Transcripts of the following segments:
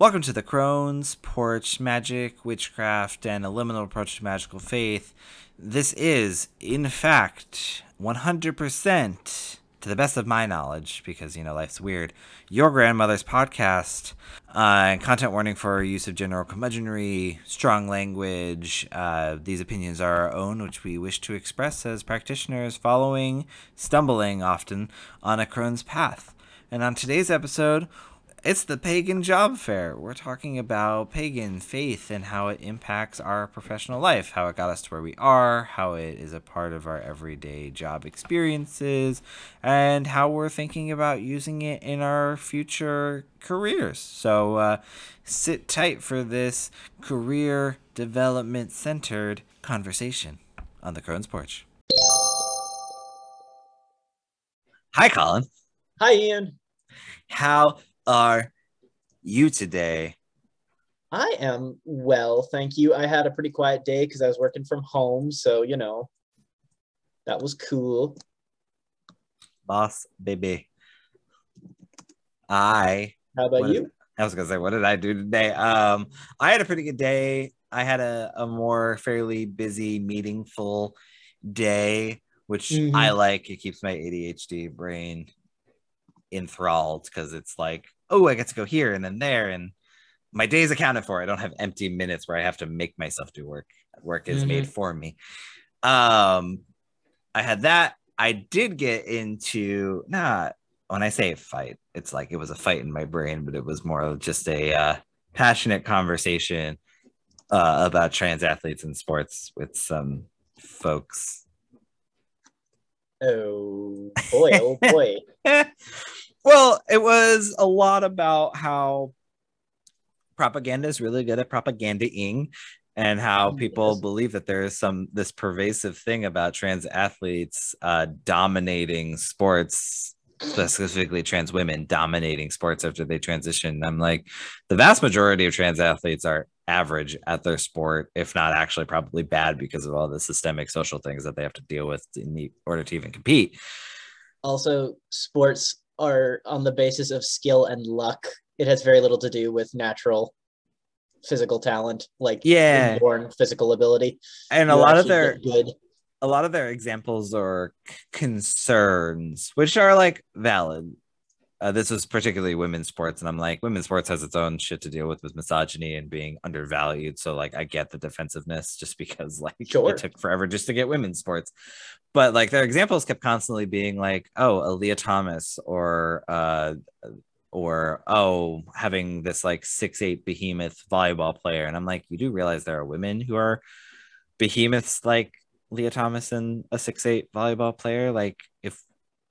Welcome to the Crone's Porch Magic, Witchcraft, and a liminal approach to magical faith. This is, in fact, 100%, to the best of my knowledge, because, you know, life's weird, your grandmother's podcast. Uh, content warning for use of general curmudgeonry, strong language. Uh, these opinions are our own, which we wish to express as practitioners following, stumbling often, on a crone's path. And on today's episode, it's the pagan job fair. We're talking about pagan faith and how it impacts our professional life, how it got us to where we are, how it is a part of our everyday job experiences, and how we're thinking about using it in our future careers. So uh, sit tight for this career development centered conversation on the Crone's Porch. Hi, Collin. Hi, Ian. How are you today? I am well, thank you. I had a pretty quiet day because I was working from home, so you know, that was cool. Boss baby. I How about you? did- I was gonna say, what did I do today? Um, I had a pretty good day. I had a, a more fairly busy, meaningful day, which Mhm. I like. It keeps my ADHD brain enthralled because it's like, oh, I get to go here and then there, and my day's accounted for. I don't have empty minutes where I have to make myself do work. Work is made for me. Um, I had that. I did get into not when I say fight, it's like it was a fight in my brain, but it was more of just a uh, passionate conversation uh, about trans athletes in sports with some folks. Oh boy, oh boy. well, it was a lot about how propaganda is really good at propagandaing and how people Yes. believe that there is some this pervasive thing about trans athletes uh, dominating sports specifically trans women dominating sports after they transition i'm like the vast majority of trans athletes are average at their sport if not actually probably bad because of all the systemic social things that they have to deal with in the order to even compete Also, sports are on the basis of skill and luck. It has very little to do with natural physical talent, like Yeah. inborn physical ability. and a lot of their good. a lot of their examples or c- concerns, which are like valid. Uh, this was particularly women's sports, and I'm like, women's sports has its own shit to deal with with misogyny and being undervalued. So like, I get the defensiveness just because like Sure. it took forever just to get women's sports, but like their examples kept constantly being like, oh, Aaliyah Thomas or uh or oh having this like six eight behemoth volleyball player and i'm like you do realize there are women who are behemoths like lia thomas and a six eight volleyball player like if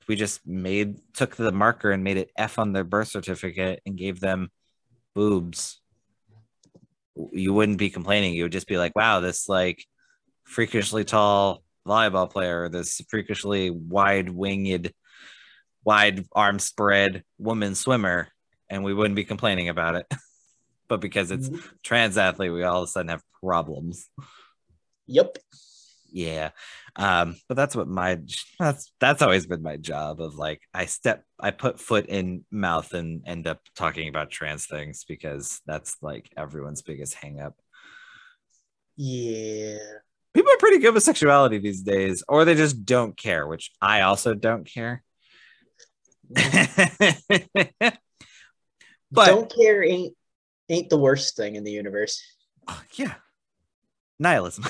we just made took the marker and made it f on their birth certificate and gave them boobs. You wouldn't be complaining. You would just be like wow this like freakishly tall volleyball player this freakishly wide winged wide arm spread woman swimmer. And we wouldn't be complaining about it. But because it's mm-hmm. trans athlete we all of a sudden have problems. Yep. yeah um but that's what my that's that's always been my job of like i step i put foot in mouth and end up talking about trans things because that's like everyone's biggest hang up Yeah. people are pretty good with sexuality these days or they just don't care which i also don't care but Don't care ain't ain't the worst thing in the universe. yeah nihilism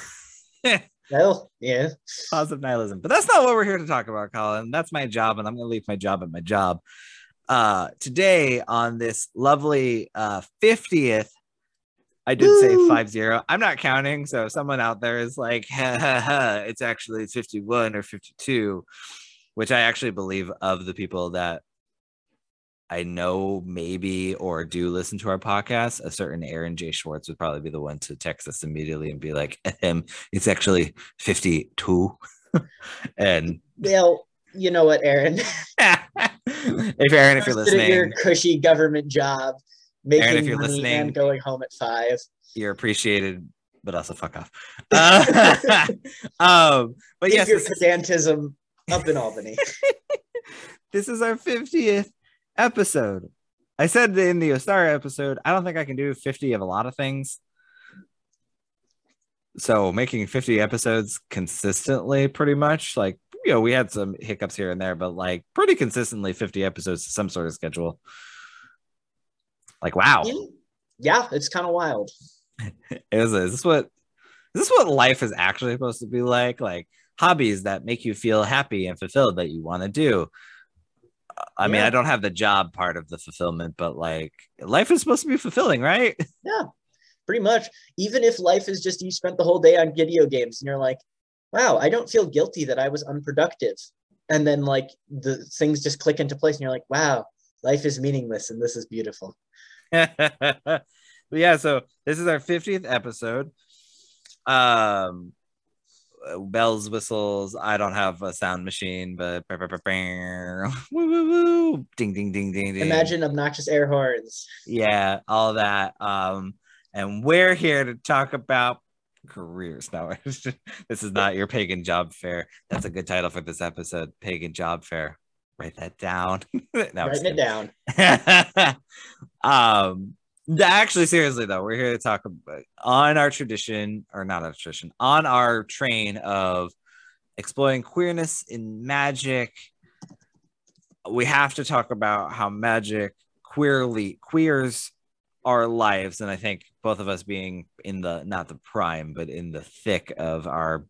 Well, yeah. positive nihilism but that's not what we're here to talk about collin that's my job and i'm going to leave my job at my job uh today on this lovely uh 50th i did say Woo! five zero i'm not counting so if someone out there is like ha, ha, ha, it's actually 51 or 52 which i actually believe of the people that I know maybe or do listen to our podcast, a certain Aaron J. Schwartz would probably be the one to text us immediately and be like, um, it's actually 52. and Well, you know what, Aaron? if Aaron, if you're did your cushy government job, making Aaron, if you're money listening- and going home at five. you're appreciated, but also fuck off. Uh, um, but Keep yes, your is, pedantism up in Albany. this is our 50th episode. I said in the Ostara episode, I don't think I can do 50 of a lot of things. So making 50 episodes consistently, pretty much like you know, we had some hiccups here and there, but like pretty consistently 50 episodes to some sort of schedule. Like wow. Yeah, it's kind of wild. is, is this what is this what life is actually supposed to be like? Like hobbies that make you feel happy and fulfilled that you want to do. I mean, I don't have the job part of the fulfillment, but like life is supposed to be fulfilling, right? Yeah, pretty much. Even if life is just you spent the whole day on video games and you're like, wow, I don't feel guilty that I was unproductive. And then like the things just click into place and you're like, wow, life is meaningless and this is beautiful. yeah, so this is our 50th episode. Um bells, whistles. I don't have a sound machine, but woo, woo, woo. ding, ding, ding, ding, ding. Imagine obnoxious air horns. Yeah, all that. Um, and we're here to talk about careers. Now, this is not your pagan job fair. That's a good title for this episode, pagan job fair. Write that down. no, Writing it down. um, Actually, seriously though, we're here to talk about on our tradition, or not our tradition, on our train of exploring queerness in magic. We have to talk about how magic queerly queers our lives, and I think both of us being in the not the prime, but in the thick of our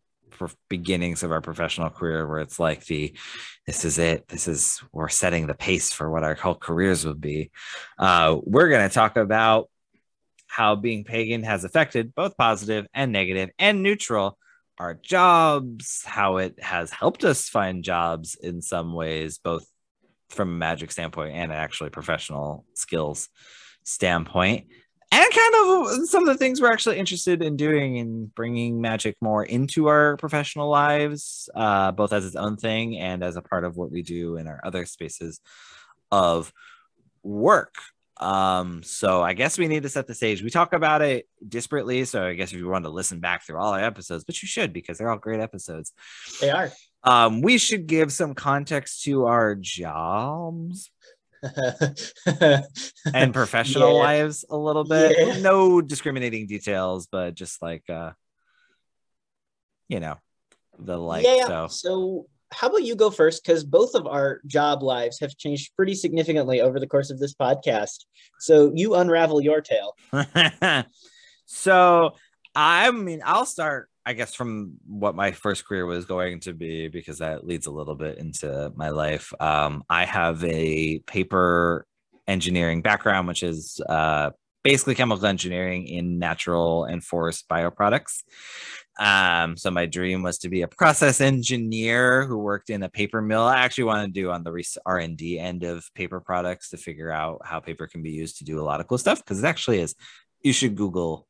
beginnings of our professional career where it's like the this is it. This is we're setting the pace for what our whole careers would be. Uh, we're going to talk about how being pagan has affected both positive and negative and neutral our jobs how it has helped us find jobs in some ways both from a magic standpoint and actually professional skills standpoint and kind of some of the things we're actually interested in doing and bringing magic more into our professional lives, uh, both as its own thing and as a part of what we do in our other spaces of work. Um, so I guess we need to set the stage. We talk about it disparately. So I guess if you want to listen back through all our episodes, but you should because they're all great episodes. They are. Um, we should give some context to our jobs and professional yeah. lives a little bit. Yeah. No discriminating details, but just like uh you know, the like yeah, so so how about you go first because both of our job lives have changed pretty significantly over the course of this podcast so you unravel your tale so i mean i'll start I guess from what my first career was going to be, because that leads a little bit into my life. Um, I have a paper engineering background, which is uh, basically chemical engineering in natural and forest bioproducts. Um, so my dream was to be a process engineer who worked in a paper mill. I actually want to do on the R and D end of paper products to figure out how paper can be used to do a lot of cool stuff. Because it actually is. You should Google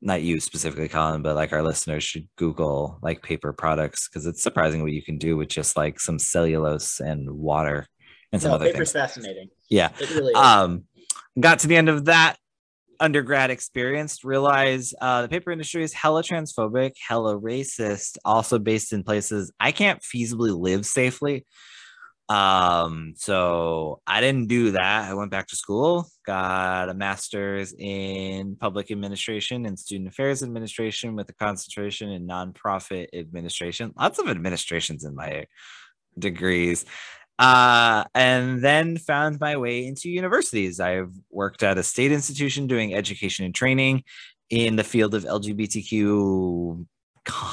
not you specifically, Collin, but like our listeners should Google like paper products because it's surprising what you can do with just like some cellulose and water and some no, other paper's things. fascinating. Yeah. Really um, got to the end of that undergrad experience, realize uh, the paper industry is hella transphobic, hella racist, also based in places I can't feasibly live safely. Um, so I didn't do that. I went back to school, got a master's in public administration and student affairs administration with a concentration in nonprofit administration. Lots of administrations in my degrees. Uh, and then found my way into universities. I've worked at a state institution doing education and training in the field of LGBTQ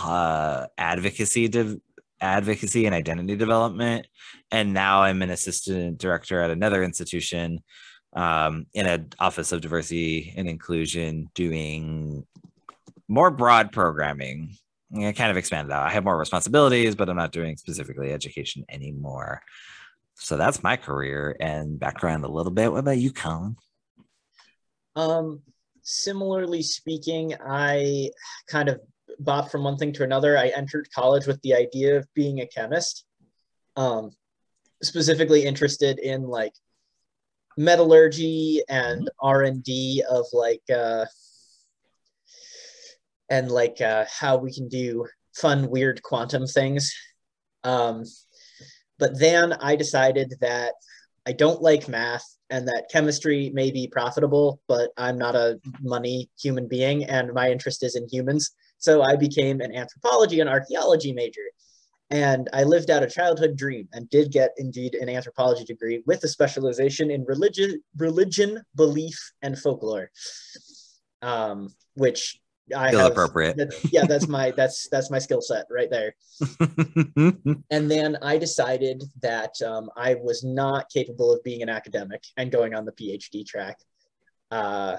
uh, advocacy de- advocacy and identity development. And now I'm an assistant director at another institution um, in an office of diversity and inclusion doing more broad programming. I kind of expanded out. I have more responsibilities, but I'm not doing specifically education anymore. So that's my career and background a little bit. What about you, Collin? Um, similarly speaking, I kind of bop from one thing to another. I entered college with the idea of being a chemist, um, specifically interested in like metallurgy and R and D of like uh, and like uh, how we can do fun, weird quantum things. Um, but then I decided that I don't like math and that chemistry may be profitable, but I'm not a money human being and my interest is in humans. So I became an anthropology and archaeology major. And I lived out a childhood dream and did get indeed an anthropology degree with a specialization in religion, religion, belief, and folklore. Um, which I have, appropriate. that- yeah, that's my that's that's my skill set right there. And then I decided that um, I was not capable of being an academic and going on the PhD track. Uh,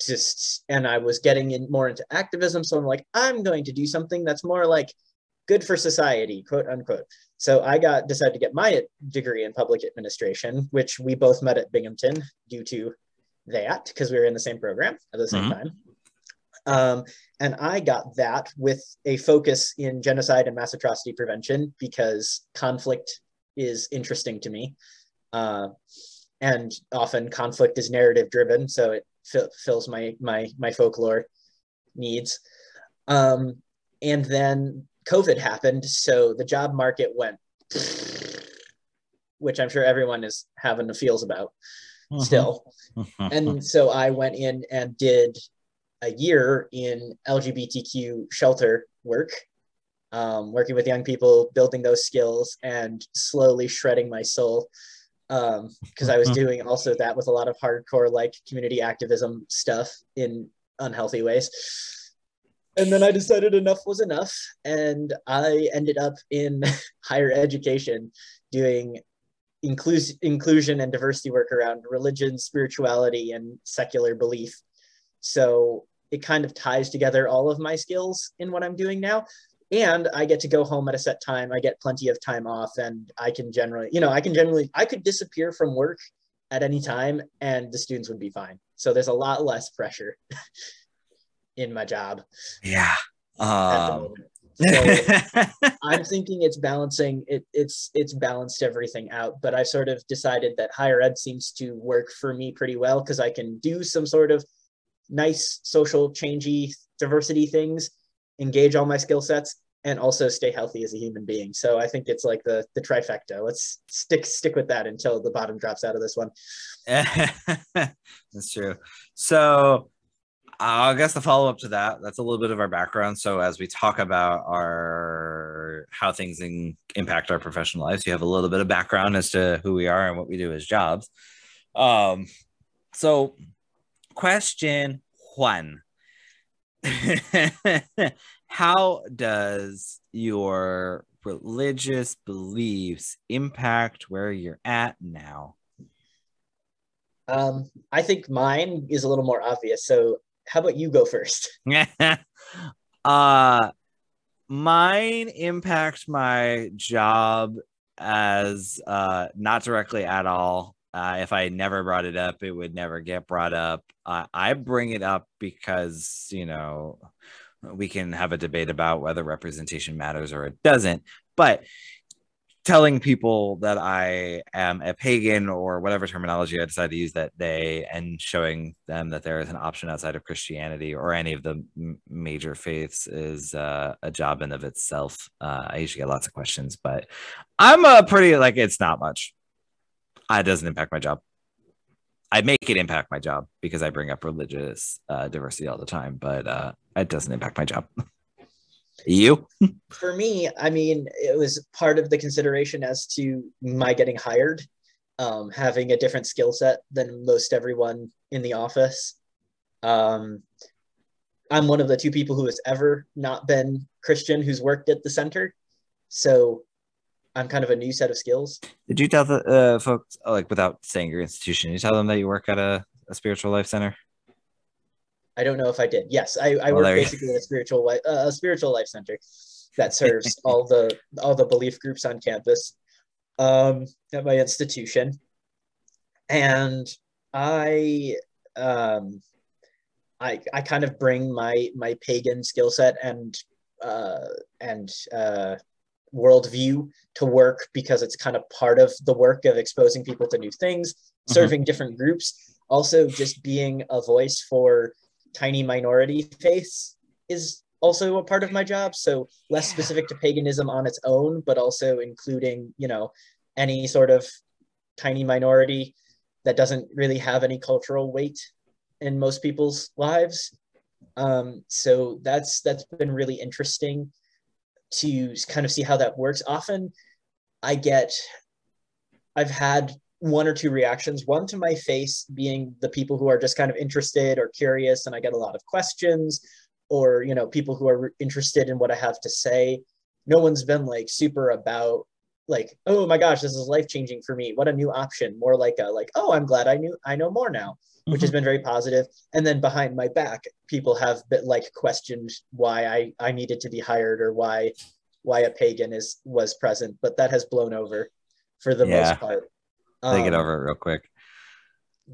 just and I was getting in more into activism, so I'm like, I'm going to do something that's more like good for society, quote unquote. So I got decided to get my degree in public administration, which we both met at Binghamton due to that because we were in the same program at the same Mhm. time. Um, and I got that with a focus in genocide and mass atrocity prevention because conflict is interesting to me. Uh, and often conflict is narrative driven, so it fi- fills my my my folklore needs. Um, and then COVID happened, so the job market went, which I'm sure everyone is having the feels about still. And so I went in and did a year in LGBTQ shelter work, um, working with young people, building those skills, and slowly shredding my soul. Um, because I was mm-hmm. doing also that with a lot of hardcore, like community activism stuff in unhealthy ways. And then I decided enough was enough, and I ended up in higher education doing inclus- inclusion and diversity work around religion, spirituality, and secular belief. So it kind of ties together all of my skills in what I'm doing now. And I get to go home at a set time. I get plenty of time off, and I can generally, you know, I can generally, I could disappear from work at any time, and the students would be fine. So there's a lot less pressure in my job yeah. Um. So I'm thinking it's balancing it it's it's balanced everything out, but I sort of decided that higher ed seems to work for me pretty well because I can do some sort of nice social changey diversity things, engage all my skill sets, and also stay healthy as a human being. So I think it's like the the trifecta. Let's stick stick with that until the bottom drops out of this one. that's true. So, I guess the follow up to that, that's a little bit of our background. So, as we talk about our how things in, impact our professional lives, you have a little bit of background as to who we are and what we do as jobs. Um, so, question one How does your religious beliefs impact where you're at now? Um, I think mine is a little more obvious. So how about you go first? uh mine impact my job as uh not directly at all uh if i never brought it up it would never get brought up uh, i bring it up because you know we can have a debate about whether representation matters or it doesn't but telling people that I am a pagan or whatever terminology I decide to use that day and showing them that there is an option outside of Christianity or any of the m- major faiths is uh, a job in of itself. Uh, I usually get lots of questions, but I'm a pretty like it's not much. Uh, It doesn't impact my job. I make it impact my job because I bring up religious uh, diversity all the time, but uh, it doesn't impact my job. you? for me, I mean, it was part of the consideration as to my getting hired, um, having a different skill set than most everyone in the office. Um, I'm one of the two people who has ever not been Christian who's worked at the center. So I'm kind of a new set of skills. Did you tell the uh, folks, like without saying your institution, you tell them that you work at a, a spiritual life center? I don't know if I did. Yes, I, I Well, work basically at a spiritual life, uh, a spiritual life center that serves all the all the belief groups on campus um, at my institution, and I um, I I kind of bring my my pagan skill set and uh, and uh, worldview to work because it's kind of part of the work of exposing people to new things, Mhm. serving different groups, also just being a voice for tiny minority faiths is also a part of my job. So less Yeah. specific to paganism on its own, but also including, you know, any sort of tiny minority that doesn't really have any cultural weight in most people's lives. Um, so that's that's been really interesting to kind of see how that works. Often I get I've had one or two reactions one to my face being the people who are just kind of interested or curious and i get a lot of questions or you know people who are interested in what i have to say. No one's been like super about like oh my gosh this is life changing for me. What a new option. More like a like oh i'm glad i knew i know more now which mm-hmm. has been very positive and then behind my back people have been like questioned why i i needed to be hired or why why a pagan is was present but that has blown over for the yeah. most part they get um, over it real quick.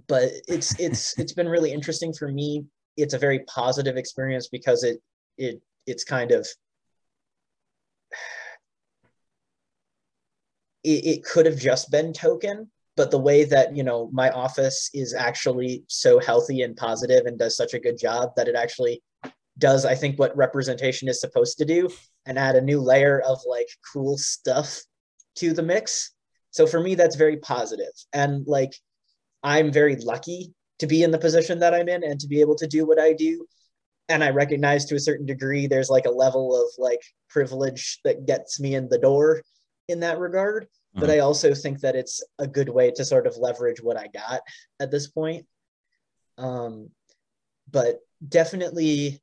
But it's it's it's been really interesting for me. It's a very positive experience because it it it's kind of it, it could have just been token but the way that you know my office is actually so healthy and positive and does such a good job that it actually does i think what representation is supposed to do and add a new layer of like cool stuff to the mix so for me, that's very. And like, I'm very lucky to be in the position that I'm in and to be able to do what I do. And I recognize to a certain degree, there's like a level of like privilege that gets me in the door in that regard. Mm-hmm. But I also think that it's a good way to sort of leverage what I got at this point. Um, but definitely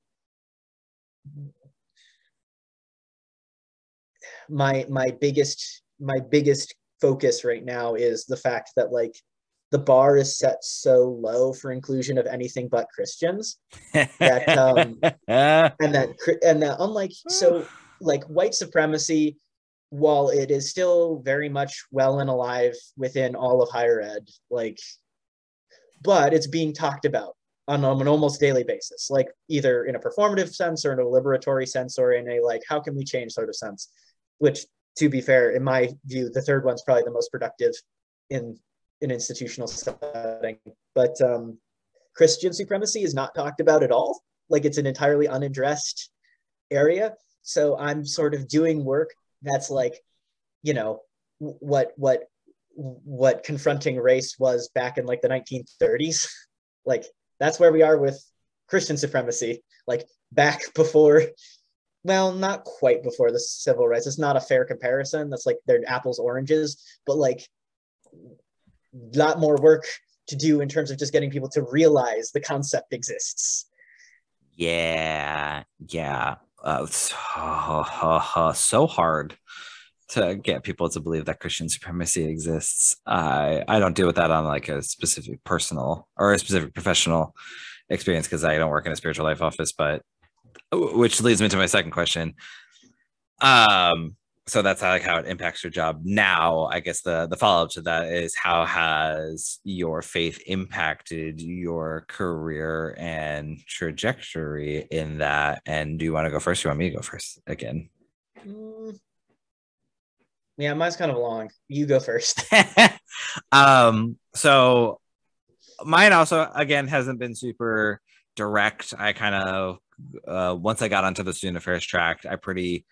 my my biggest my biggest focus right now is the fact that like the bar is set so low for inclusion of anything but Christians that um, and that and that unlike so like white supremacy while it is still very much well and alive within all of higher ed like but it's being talked about on, an almost daily basis like either in a performative sense or in a liberatory sense or in a like how can we change sort of sense which to be fair, in my view, the third one's probably the most productive in an institutional setting. But um, Christian supremacy is not talked about at all. Like it's an entirely unaddressed area. So I'm sort of doing work that's like, you know, what what what confronting race was back in like the 1930s. like that's where we are with Christian supremacy. Like back before well, not quite before the civil rights. It's not a fair comparison. That's like they're apples oranges, but like a lot more work to do in terms of just getting people to realize the concept exists. Yeah, yeah, uh, so, hard to get people to believe that Christian supremacy exists. I I don't deal with that on like a specific personal or a specific professional experience because I don't work in a spiritual life office, but which leads me to my second question. Um, so that's how, like how it impacts your job now. I guess the the follow up to that is how has your faith impacted your career and trajectory in that? And do you want to go first? you want me to go first again? Mm. Yeah, mine's kind of long. You go first. um, so mine also again hasn't been super direct. I kind of uh, once I got onto the student affairs track, I pretty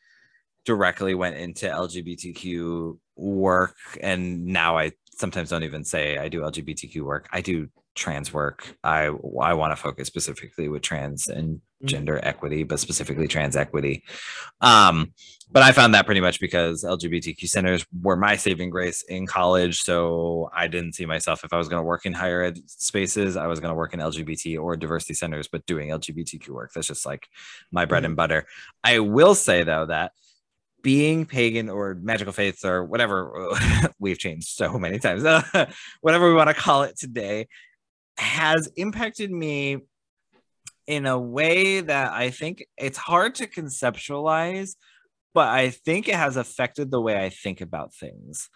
directly went into LGBTQ work, and now I sometimes don't even say I do LGBTQ work. I do trans work. I I want to focus specifically with trans and mm-hmm. gender equity, but specifically trans equity. Um, but I found that pretty much because LGBTQ centers were my saving grace in college. So I didn't see myself if I was going to work in higher ed spaces, I was going to work in LGBT or diversity centers, but doing LGBTQ work. That's just like my bread mm-hmm. and butter. I will say though that being pagan or magical faiths or whatever we've changed so many times whatever we want to call it today has impacted me in a way that I think it's hard to conceptualize, but I think it has affected the way I think about things.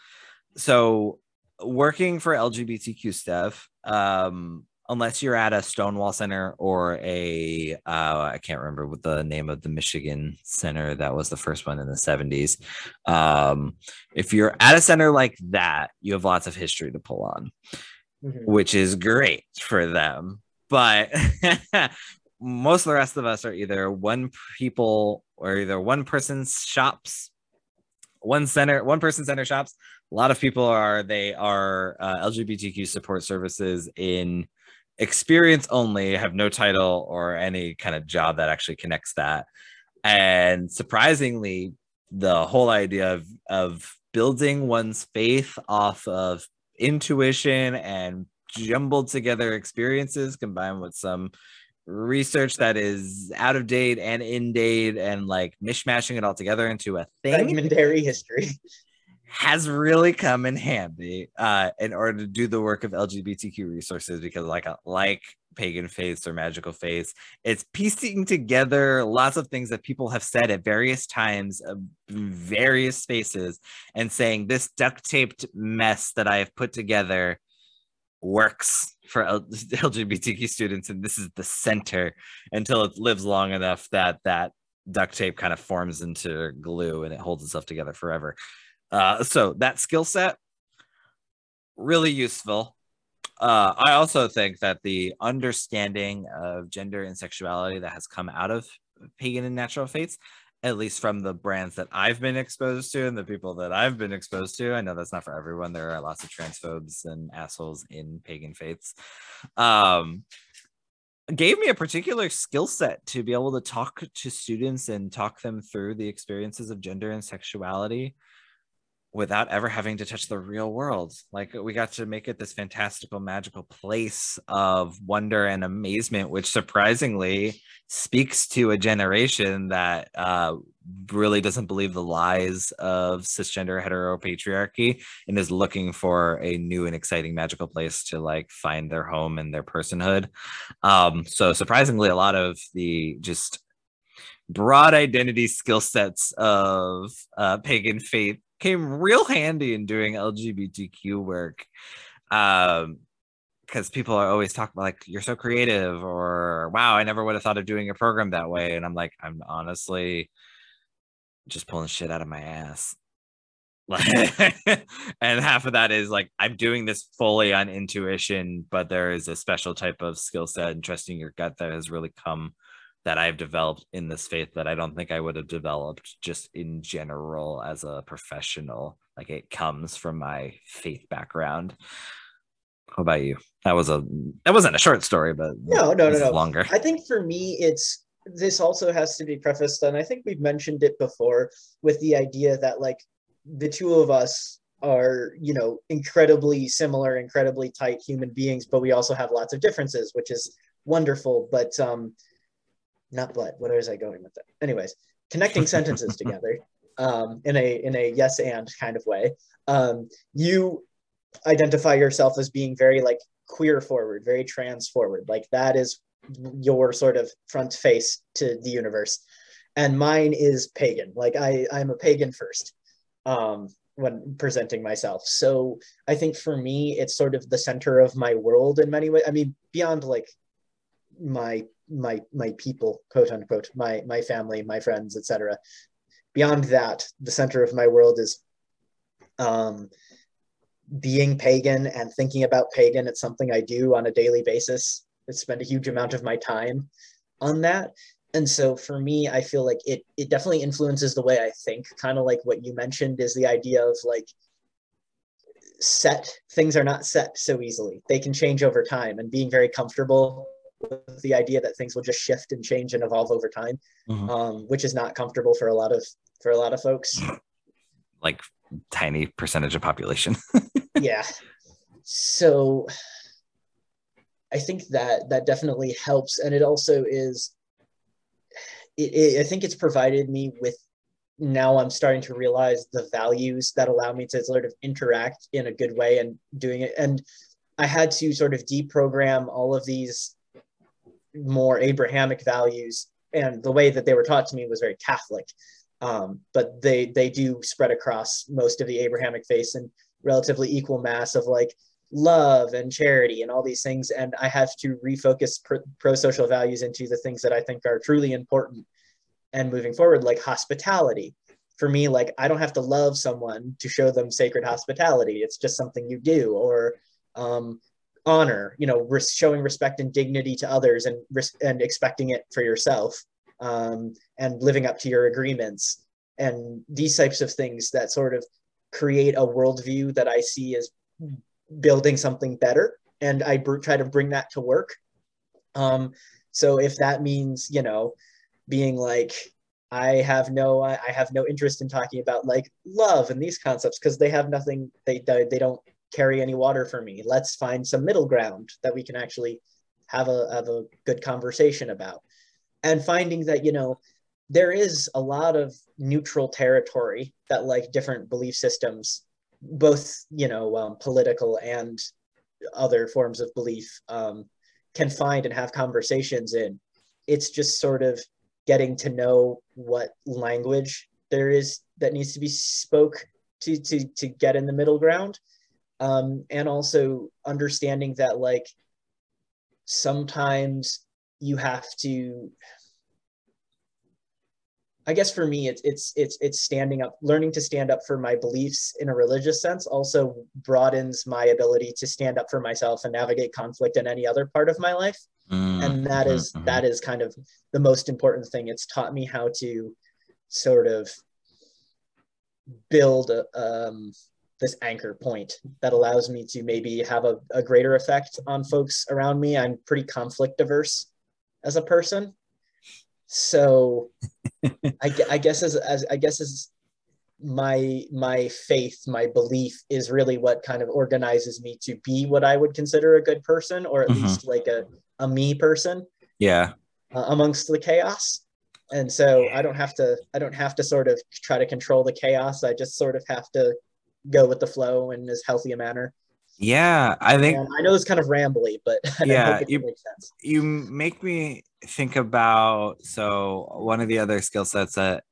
So, working for LGBTQ stuff, um, unless you're at a Stonewall Center or a uh, I can't remember what the name of the Michigan Center that was the first one in the 70s. Um, if you're at a center like that, you have lots of history to pull on mm-hmm. which is great for them. But most of the rest of us are either one people or either one person's shops, one center, one person center shops, a lot of people are they are uh, lgbtq support services in experience only have no title or any kind of job that actually connects that and surprisingly the whole idea of of building one's faith off of intuition and jumbled together experiences combined with some research that is out of date and in date and like mishmashing it all together into a thing Fragmentary history. has really come in handy uh, in order to do the work of LGBTQ resources because like like pagan faiths or magical faiths it's piecing together lots of things that people have said at various times of various spaces and saying this duct taped mess that I have put together works for L- LGBTQ students and this is the center until it lives long enough that that duct tape kind of forms into glue and it holds itself together forever. Uh, so that skill set really useful. Uh, I also think that the understanding of gender and sexuality that has come out of pagan and natural faiths, at least from the brands that I've been exposed to and the people that I've been exposed to, I know that's not for everyone. There are lots of transphobes and assholes in pagan faiths. Um, gave me a particular skill set to be able to talk to students and talk them through the experiences of gender and sexuality without ever having to touch the real world. Like we got to make it this fantastical, magical place of wonder and amazement, which surprisingly speaks to a generation that uh, really doesn't believe the lies of cisgender heteropatriarchy and is looking for a new and exciting magical place to like find their home and their personhood. Um, so surprisingly, a lot of the just broad identity skill sets of uh, pagan faith came real handy in doing LGBTQ work. Um, because people are always talking about like you're so creative or wow i never would have thought of doing a program that way and i'm like i'm honestly just pulling shit out of my ass and half of that is like i'm doing this fully on intuition but there is a special type of skill set and trusting your gut that has really come that I've developed in this faith that I don't think I would have developed just in general as a professional. Like it comes from my faith background. How about you? That was a that wasn't a short story, but no, no, no, no. Longer. I think for me, it's this also has to be prefaced, and I think we've mentioned it before with the idea that like the two of us are you know incredibly similar incredibly tight human beings but we also have lots of differences which is wonderful but um not but where is i going with that? Anyways connecting sentences together um, in a in a yes and kind of way. Um, you identify yourself as being very like queer forward very trans forward. Like that is your sort of front face to the universe. And mine is pagan. Like i i'm a pagan first um when presenting myself. So i think for me it's sort of the center of my world in many ways. I mean beyond like my my my people quote unquote my my family my friends etc beyond that the center of my world is um being pagan and thinking about pagan. It's something i do on a daily basis. I spend a huge amount of my time on that. And so for me i feel like it it definitely influences the way i think. Kind of like what you mentioned is the idea of like set things are not set so easily. They can change over time and being very comfortable with the idea that things will just shift and change and evolve over time, mm-hmm. um, which is not comfortable for a lot of for a lot of folks. Like tiny percentage of population. yeah. So I think that that definitely helps, and it also is. It, it, I think it's provided me with. Now I'm starting to realize the values that allow me to sort of interact in a good way and doing it. And I had to sort of deprogram all of these more Abrahamic values, and the way that they were taught to me was very Catholic. Um, but they they do spread across most of the Abrahamic faiths in relatively equal mass of like love and charity and all these things. And I have to refocus pro social values into the things that I think are truly important and moving forward, like hospitality. For me, like I don't have to love someone to show them sacred hospitality. It's just something you do. Or um, honor you know res- showing respect and dignity to others and res- and expecting it for yourself um, and living up to your agreements and these types of things that sort of create a worldview that I see as building something better, and I br- try to bring that to work. Um, so if that means you know being like I have no I have no interest in talking about like love and these concepts because they have nothing they they don't carry any water for me. Let's find some middle ground that we can actually have a have a good conversation about. And finding that you know there is a lot of neutral territory that like different belief systems both you know um, political and other forms of belief um, can find and have conversations in it's just sort of getting to know what language there is that needs to be spoke to to to get in the middle ground um, and also understanding that like sometimes you have to I guess for me, it's it's it's it's standing up, learning to stand up for my beliefs in a religious sense. Also broadens my ability to stand up for myself and navigate conflict in any other part of my life. Mm-hmm. And that is, mm-hmm. that is kind of the most important thing. It's taught me how to sort of build a, um, this anchor point that allows me to maybe have a, a greater effect on folks around me. I'm pretty conflict averse as a person so I, I guess as, as I guess as my my faith, my belief is really what kind of organizes me to be what I would consider a good person, or at mm-hmm. least like a, a me person. Yeah. Uh, amongst the chaos. And so I don't have to I don't have to sort of try to control the chaos. I just sort of have to go with the flow in as healthy a manner. Yeah, I think and I know it's kind of rambly, but yeah, you, you make me think about so one of the other skill sets that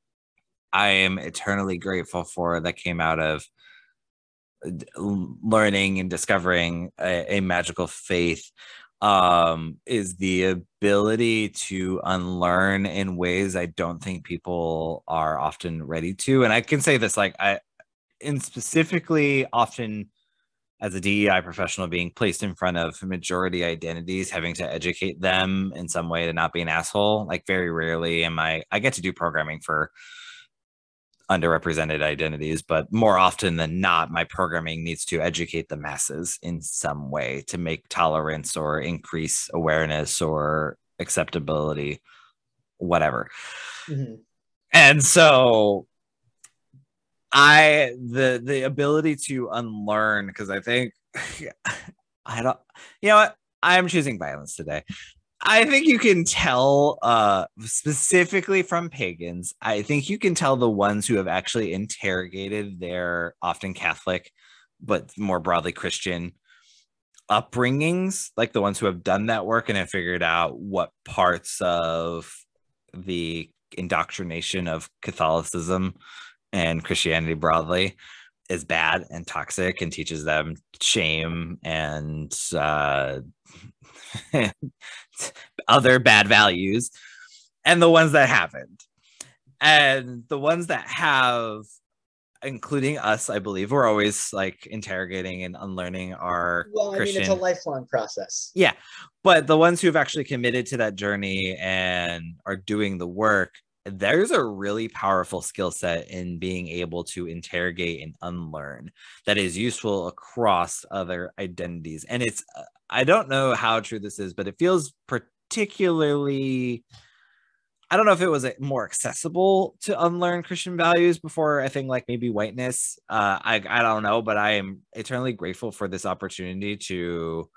I am eternally grateful for that came out of learning and discovering a, a magical faith um, is the ability to unlearn in ways I don't think people are often ready to. And I can say this like I in specifically often as a DEI professional being placed in front of majority identities, having to educate them in some way to not be an asshole. Like very rarely am I I get to do programming for underrepresented identities, but more often than not, my programming needs to educate the masses in some way to make tolerance or increase awareness or acceptability, whatever. Mm-hmm. And so I the the ability to unlearn because I think I don't you know what I'm choosing violence today. I think you can tell uh specifically from pagans. I think you can tell the ones who have actually interrogated their often Catholic but more broadly Christian upbringings, like the ones who have done that work and have figured out what parts of the indoctrination of Catholicism and Christianity broadly is bad and toxic and teaches them shame and uh, other bad values, and the ones that haven't. And the ones that have, including us, I believe, we're always like interrogating and unlearning our. Well, I Christian... mean, it's a lifelong process. Yeah. But the ones who've actually committed to that journey and are doing the work there's a really powerful skill set in being able to interrogate and unlearn that is useful across other identities. And it's, uh, I don't know how true this is, but it feels particularly. I don't know if it was more accessible to unlearn Christian values before I think like maybe whiteness. Uh, I I don't know, but I am eternally grateful for this opportunity to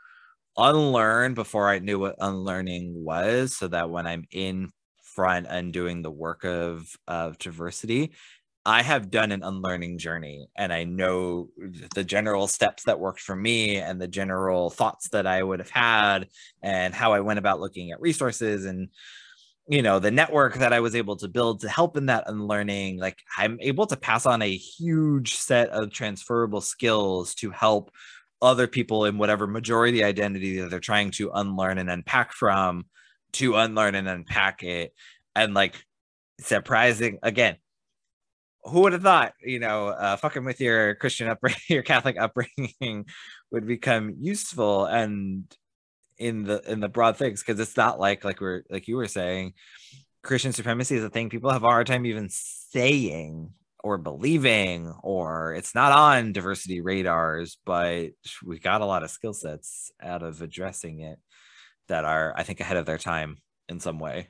unlearn before I knew what unlearning was, so that when I'm in front and doing the work of of diversity i have done an unlearning journey and i know the general steps that worked for me and the general thoughts that i would have had and how i went about looking at resources and you know the network that i was able to build to help in that unlearning. Like i'm able to pass on a huge set of transferable skills to help other people in whatever majority identity that they're trying to unlearn and unpack from to unlearn and unpack it and like surprising again who would have thought you know uh, fucking with your christian upbringing your catholic upbringing would become useful and in the in the broad things because it's not like like we're like you were saying christian supremacy is a thing people have a hard time even saying or believing or it's not on diversity radars but we got a lot of skill sets out of addressing it that are i think ahead of their time in some way.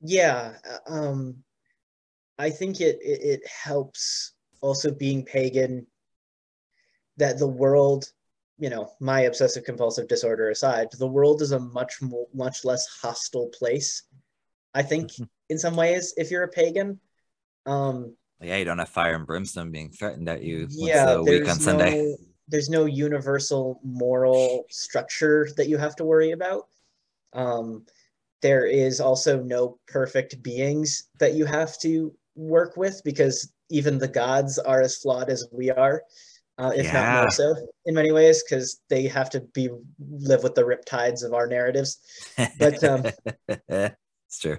Yeah um i think it it, it helps also being pagan that the world you know my obsessive compulsive disorder aside the world is a much more much less hostile place i think in some ways if you're a pagan. Um yeah you don't have fire and brimstone being threatened at you. Yeah a week on sunday? no, there's no universal moral structure that you have to worry about. Um there is also no perfect beings that you have to work with because even the gods are as flawed as we are uh, if yeah. not more so in many ways because they have to be live with the riptides of our narratives. But um it's true.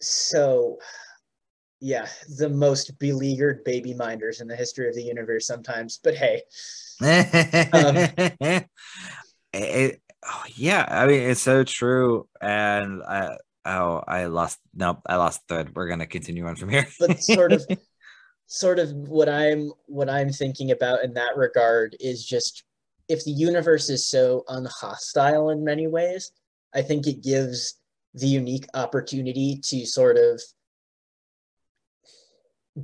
so yeah the most beleaguered baby minders in the history of the universe sometimes but hey. Um, it, oh, yeah i mean it's so true and i oh i lost nope i lost thread. We're gonna continue on from here. But sort of sort of what I'm what I'm thinking about in that regard is just if the universe is so unhostile in many ways, I think it gives the unique opportunity to sort of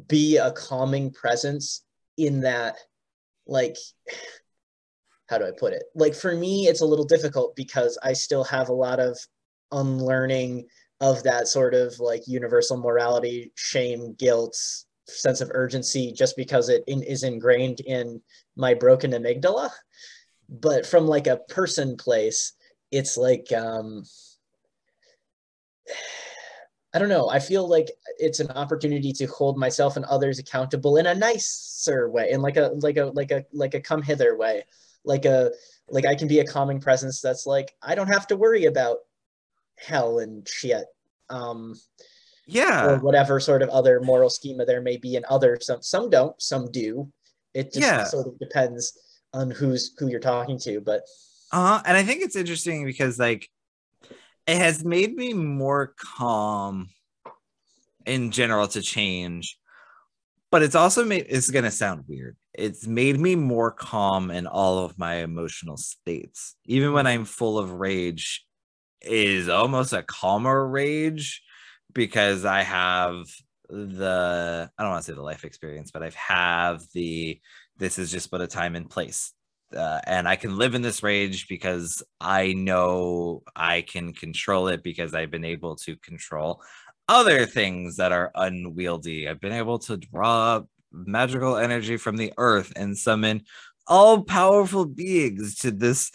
be a calming presence in that like how do I put it? Like for me it's a little difficult because I still have a lot of unlearning of that sort of like universal morality, shame, guilt, sense of urgency just because it in, is ingrained in my broken amygdala but from like a person place it's like um i don't know. I feel like it's an opportunity to hold myself and others accountable in a nicer way in like a like a like a like a come hither way. Like a like i can be a calming presence that's like i don't have to worry about hell and shit um yeah. or whatever sort of other moral schema there may be in other some some don't some do. It just yeah. sort of depends on who's who you're talking to but uh and i think it's interesting because like it has made me more calm in general to change but it's also made it's going to sound weird it's made me more calm in all of my emotional states even when i'm full of rage is almost a calmer rage because I have the I don't want to say the life experience, but I've have the this is just but a time and place. Uh, and I can live in this rage because I know I can control it because I've been able to control other things that are unwieldy. I've been able to draw magical energy from the earth and summon all powerful beings to this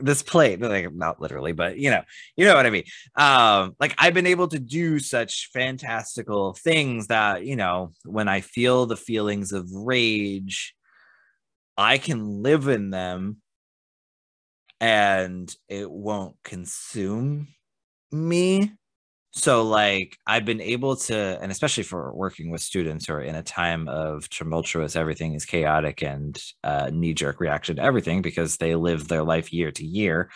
this plate like not literally but you know you know what i mean um like i've been able to do such fantastical things that you know when i feel the feelings of rage i can live in them and it won't consume me. So like i've been able to and especially for working with students who are in a time of tumultuous everything is chaotic and uh, knee-jerk reaction to everything because they live their life year to year.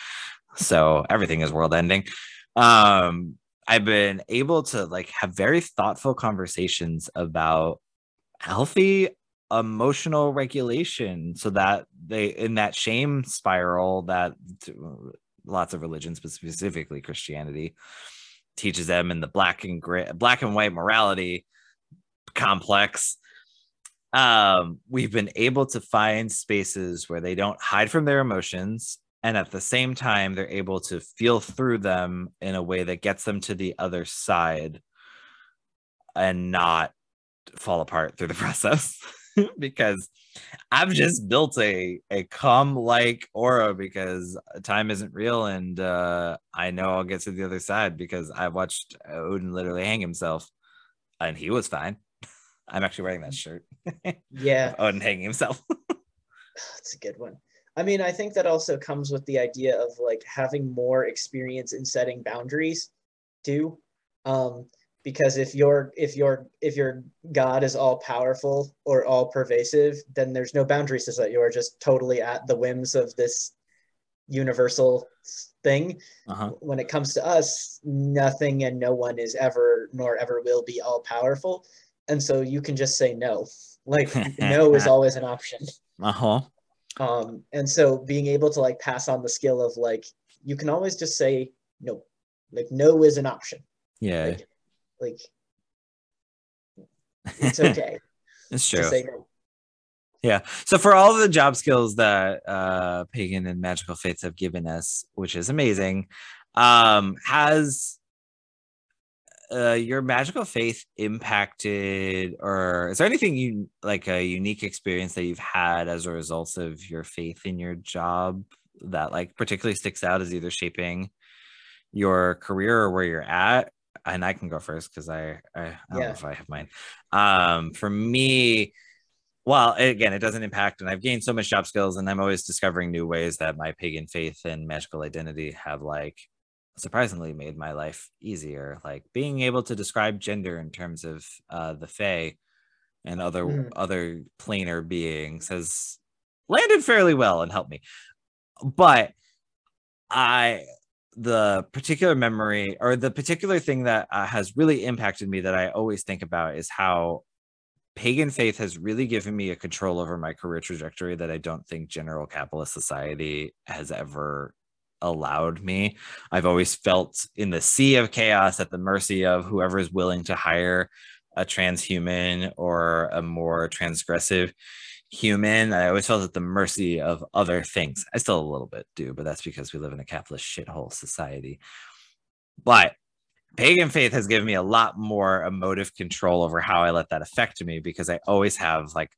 So everything is world ending um i've been able to like have very thoughtful conversations about healthy emotional regulation so that they in that shame spiral that lots of religions but specifically christianity teaches them in the black and gray, black and white morality complex. Um, we've been able to find spaces where they don't hide from their emotions, and at the same time, they're able to feel through them in a way that gets them to the other side and not fall apart through the process. because I've just built a a calm like aura because time isn't real and uh, I know I'll get to the other side because I watched Odin literally hang himself and he was fine. I'm actually wearing that shirt. Yeah. Odin hanging himself. That's a good one. I mean, I think that also comes with the idea of like having more experience in setting boundaries too. Um, because if your if your if your god is all powerful or all pervasive then there's no boundaries to that you are just totally at the whims of this universal thing. Uh-huh. when it comes to us nothing and no one is ever nor ever will be all powerful. And so you can just say no. Like no is always an option. Uh-huh. Um and so being able to like pass on the skill of like you can always just say no. Like no is an option. Yeah. Like, like it's okay it's true no Yeah. So for all the job skills that uh pagan and magical faiths have given us, which is amazing, um, has uh your magical faith impacted or is there anything you like a unique experience that you've had as a result of your faith in your job that like particularly sticks out as either shaping your career or where you're at? And I can go first because I I, I don't know if I have mine. Um for me, well again it doesn't impact and i've gained so much job skills and i'm always discovering new ways that my pagan faith and magical identity have like surprisingly made my life easier like being able to describe gender in terms of uh the fae and other Mhm. other planar beings has landed fairly well and helped me but i the particular memory or the particular thing that uh, has really impacted me that i always think about is how pagan faith has really given me a control over my career trajectory that I don't think general capitalist society has ever allowed me. I've always felt in the sea of chaos at the mercy of whoever is willing to hire a transhuman or a more transgressive human. I always felt at the mercy of other things. I still a little bit do, but that's because we live in a capitalist shithole society. But pagan faith has given me a lot more emotive control over how I let that affect me because I always have like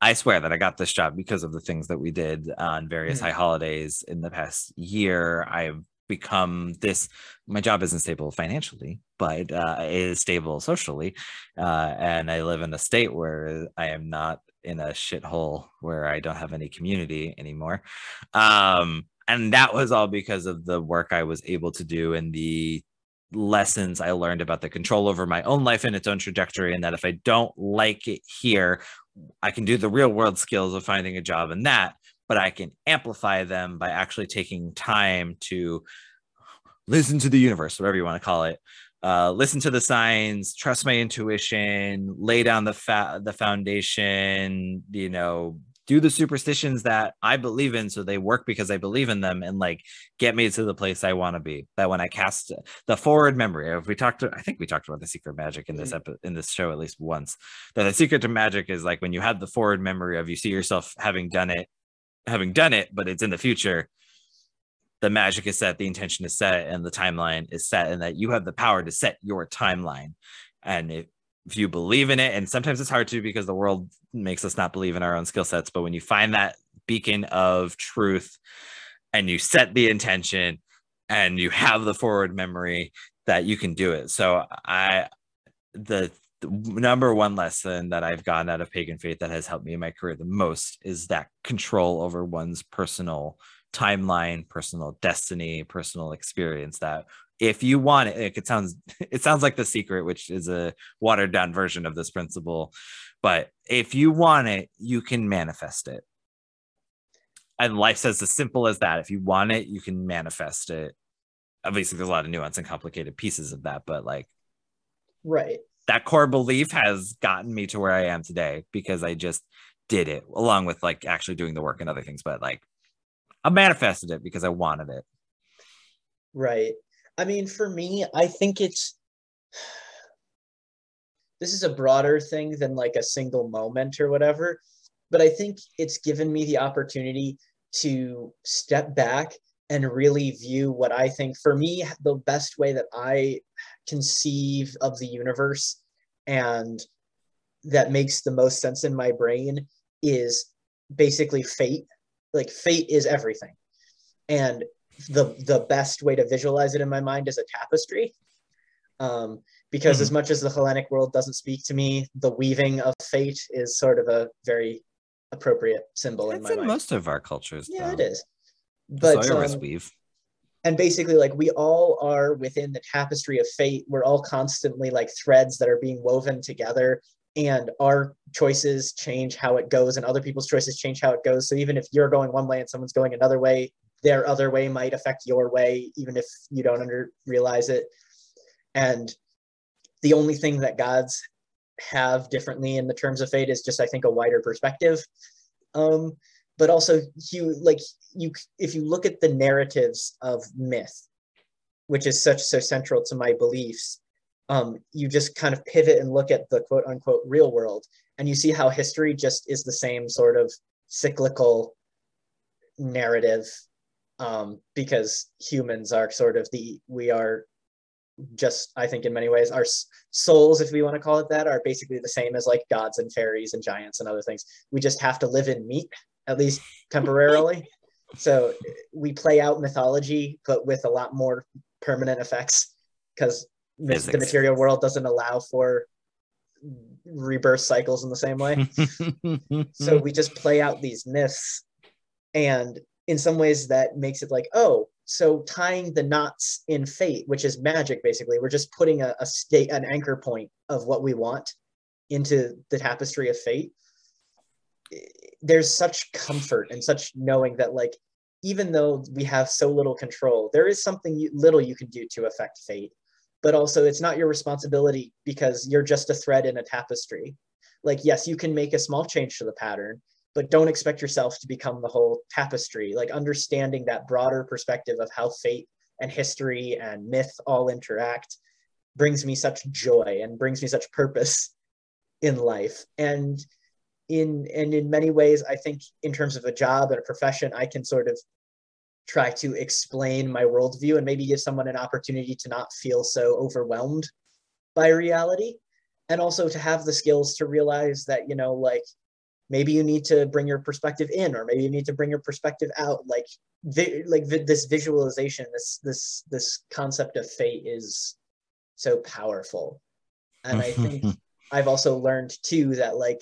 I swear that I got this job because of the things that we did on various Mhm. high holidays in the past year. I've become this my job isn't stable financially but uh, it is stable socially uh, and i live in a state where i am not in a shithole where i don't have any community anymore um, and that was all because of the work i was able to do and the lessons I learned about the control over my own life and its own trajectory, and that if I don't like it here, I can do the real world skills of finding a job in that, but I can amplify them by actually taking time to listen to the universe, whatever you want to call it. Uh, listen to the signs, trust my intuition, lay down the fa- the foundation, you know, do the superstitions that I believe in so they work because I believe in them and like get me to the place I want to be. That when I cast the forward memory, if we talked to, I think we talked about the secret magic in this epi- in this show at least once. That the secret to magic is like when you have the forward memory of you see yourself having done it, having done it, but it's in the future. The magic is set, the intention is set, and the timeline is set, and that you have the power to set your timeline. And if, if you believe in it, and sometimes it's hard to because the world makes us not believe in our own skill sets, but when you find that beacon of truth and you set the intention and you have the forward memory that you can do it. So I the, the number one lesson that I've gotten out of pagan faith that has helped me in my career the most is that control over one's personal timeline, personal destiny, personal experience that if you want it, it sounds it sounds like the secret, which is a watered down version of this principle. But if you want it, you can manifest it. And life says as simple as that. If you want it, you can manifest it. Obviously, there's a lot of nuance and complicated pieces of that, but like right that core belief has gotten me to where I am today because I just did it along with like actually doing the work and other things. But like I manifested it because I wanted it. Right. I mean, for me, I think it's this is a broader thing than like a single moment or whatever, but I think it's given me the opportunity to step back and really view what I think for me, the best way that I conceive of the universe and that makes the most sense in my brain is basically fate. Like fate is everything. And the the best way to visualize it in my mind is a tapestry um, because Mhm. as much as the hellenic world doesn't speak to me the weaving of fate is sort of a very appropriate symbol in my in mind most of our cultures. yeah though. it is but um, weave. and basically like we all are within the tapestry of fate we're all constantly like threads that are being woven together and our choices change how it goes and other people's choices change how it goes so even if you're going one way and someone's going another way their other way might affect your way even if you don't under realize it and the only thing that god's have differently in the terms of fate is just I think a wider perspective. Um, but also you like you if you look at the narratives of myth, which is such so central to my beliefs, um, you just kind of pivot and look at the quote unquote real world, and you see how history just is the same sort of cyclical narrative um, because humans are sort of the we are just i think in many ways our souls if we want to call it that are basically the same as like gods and fairies and giants and other things. We just have to live in meat at least temporarily. So we play out mythology but with a lot more permanent effects because the material world doesn't allow for rebirth cycles in the same way. So we just play out these myths and in some ways that makes it like oh so tying the knots in fate which is magic basically we're just putting a, a state an anchor point of what we want into the tapestry of fate. There's such comfort and such knowing that like even though we have so little control there is something you, little you can do to affect fate but also it's not your responsibility because you're just a thread in a tapestry. Like yes you can make a small change to the pattern but don't expect yourself to become the whole tapestry. Like understanding that broader perspective of how fate and history and myth all interact brings me such joy and brings me such purpose in life. And in and in many ways i think in terms of a job and a profession i can sort of try to explain my worldview and maybe give someone an opportunity to not feel so overwhelmed by reality. And also to have the skills to realize that you know like maybe you need to bring your perspective in or maybe you need to bring your perspective out. Like vi- like vi- this visualization this this this concept of fate is so powerful. And i think i've also learned too that like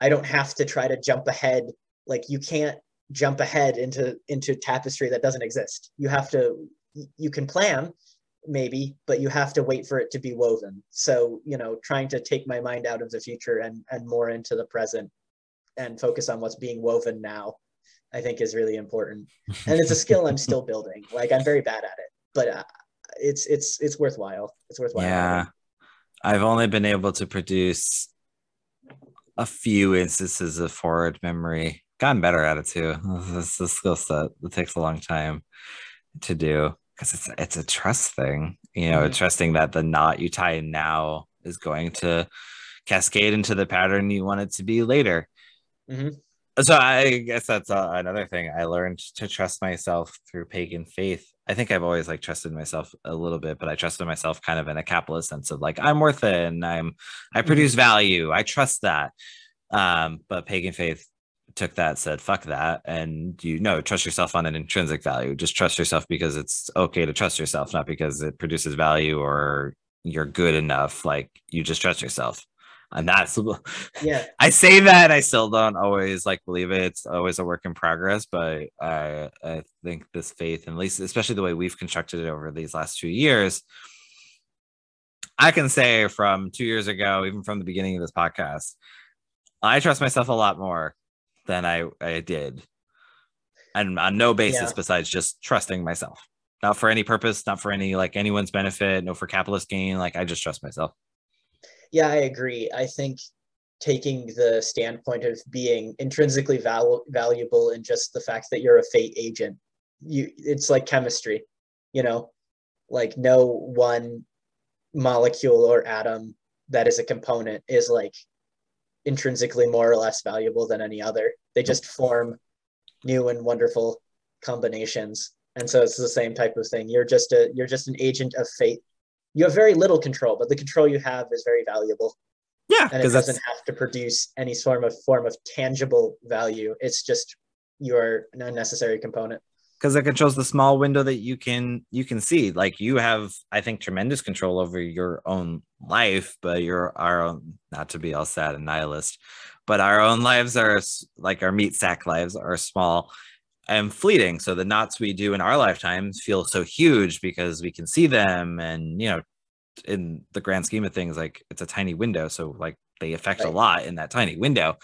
i don't have to try to jump ahead. Like you can't jump ahead into into tapestry that doesn't exist. You have to you can plan maybe but you have to wait for it to be woven. So you know trying to take my mind out of the future and and more into the present and focus on what's being woven now i think is really important. And it's a skill i'm still building. Like i'm very bad at it but uh, it's it's it's worthwhile. It's worthwhile yeah. I've only been able to produce a few instances of forward memory gotten better at it too it's a skill set that takes a long time to do because it's it's a trust thing you know mm-hmm. trusting that the knot you tie in now is going to cascade into the pattern you want it to be later mm-hmm. so i guess that's uh, another thing i learned to trust myself through pagan faith i think i've always like trusted myself a little bit but i trusted myself kind of in a capitalist sense of like i'm worth it and i'm i mm-hmm. produce value i trust that um but pagan faith took that said fuck that and you know trust yourself on an intrinsic value. Just trust yourself because it's okay to trust yourself not because it produces value or you're good enough. Like you just trust yourself. And that's yeah. I say that i still don't always like believe it. It's always a work in progress but i i think this faith and at least especially the way we've constructed it over these last two years i can say from two years ago even from the beginning of this podcast i trust myself a lot more than I, I did. And on no basis yeah. besides just trusting myself. Not for any purpose, not for any like anyone's benefit, no for capitalist gain. Like I just trust myself. Yeah, I agree. I think taking the standpoint of being intrinsically val- valuable in just the fact that you're a fate agent, you it's like chemistry, you know, like no one molecule or atom that is a component is like intrinsically more or less valuable than any other. They just form new and wonderful combinations. And so it's the same type of thing. You're just a you're just an agent of fate. You have very little control, but the control you have is very valuable. Yeah, and it doesn't that's... have to produce any form of form of tangible value. It's just your unnecessary component because it controls the small window that you can you can see like you have i think tremendous control over your own life but your our um, own not to be all sad and nihilist but our own lives are like our meat sack lives are small and fleeting. So the knots we do in our lifetimes feel so huge because we can see them and you know in the grand scheme of things like it's a tiny window. So like they affect right. a lot in that tiny window.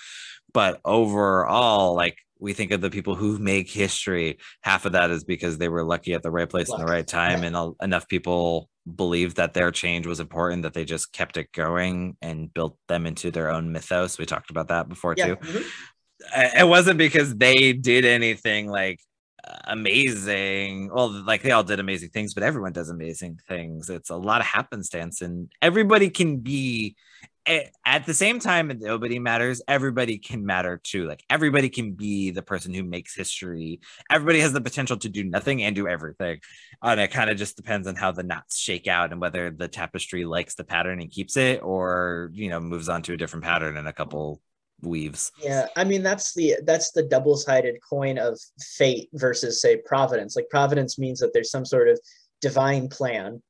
But overall like we think of the people who make history half of that is because they were lucky at the right place in the right time and enough people believed that their change was important that they just kept it going and built them into their own mythos we talked about that before Yeah. too mhm. it wasn't because they did anything like amazing well like they all did amazing things but everyone does amazing things it's a lot of happenstance and everybody can be at the same time nobody matters. Everybody can matter too. Like everybody can be the person who makes history. Everybody has the potential to do nothing and do everything. And it kind of just depends on how the knots shake out and whether the tapestry likes the pattern and keeps it or you know moves on to a different pattern in a couple weaves. Yeah, I mean that's the that's the double-sided coin of fate versus say providence. Like providence means that there's some sort of divine plan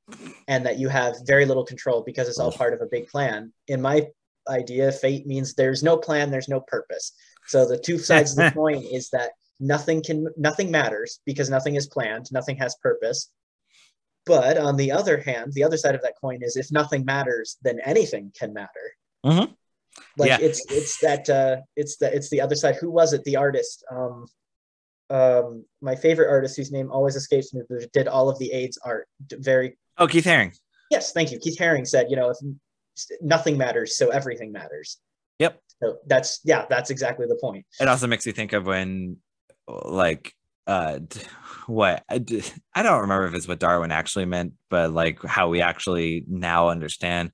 and that you have very little control because it's all part of a big plan. In my idea, fate means there's no plan, there's no purpose. So the two sides of the coin is that nothing can nothing matters because nothing is planned, nothing has purpose. But on the other hand, the other side of that coin is if nothing matters, then anything can matter. Mhm. Like Yeah. it's it's that uh it's the it's the other side. Who was it? The artist. Um um my favorite artist whose name always escapes me did all of the AIDS art. Very oh keith haring yes, thank you. Keith Haring said, you know, if nothing matters, so everything matters. Yep. So that's yeah, that's exactly the point. it also makes me think of when like uh what I don't remember if it's what darwin actually meant but like how we actually now understand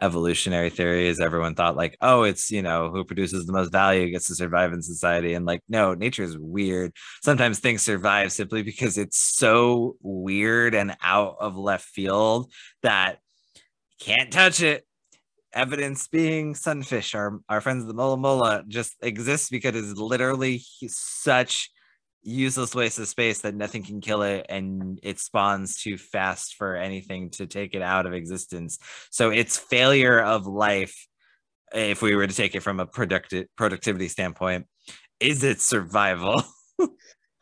evolutionary theory is everyone thought like oh it's you know who produces the most value gets to survive in society and like no nature is weird. Sometimes things survive simply because it's so weird and out of left field that can't touch it. Evidence being sunfish. Our our friends the mola mola just exists because it's literally such useless waste of space that nothing can kill it and it spawns too fast for anything to take it out of existence. So its failure of life if we were to take it from a productive productivity standpoint. Is its survival?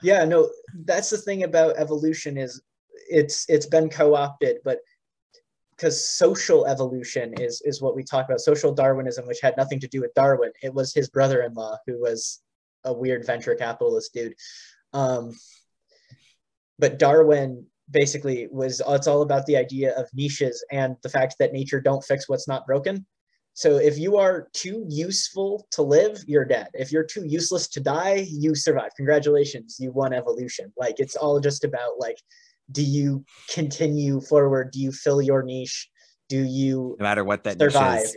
Yeah, no, that's the thing about evolution is it's it's been co-opted, but because social evolution is is what we talk about, social Darwinism, which had nothing to do with Darwin. It was his brother-in-law who was a weird venture capitalist dude. Um, but Darwin basically was it's all about the idea of niches and the fact that nature don't fix what's not broken. So if you are too useful to live, you're dead. If you're too useless to die, you survive. Congratulations, you won evolution. Like it's all just about like, do you continue forward? Do you fill your niche? Do you no matter what that niche survive? is.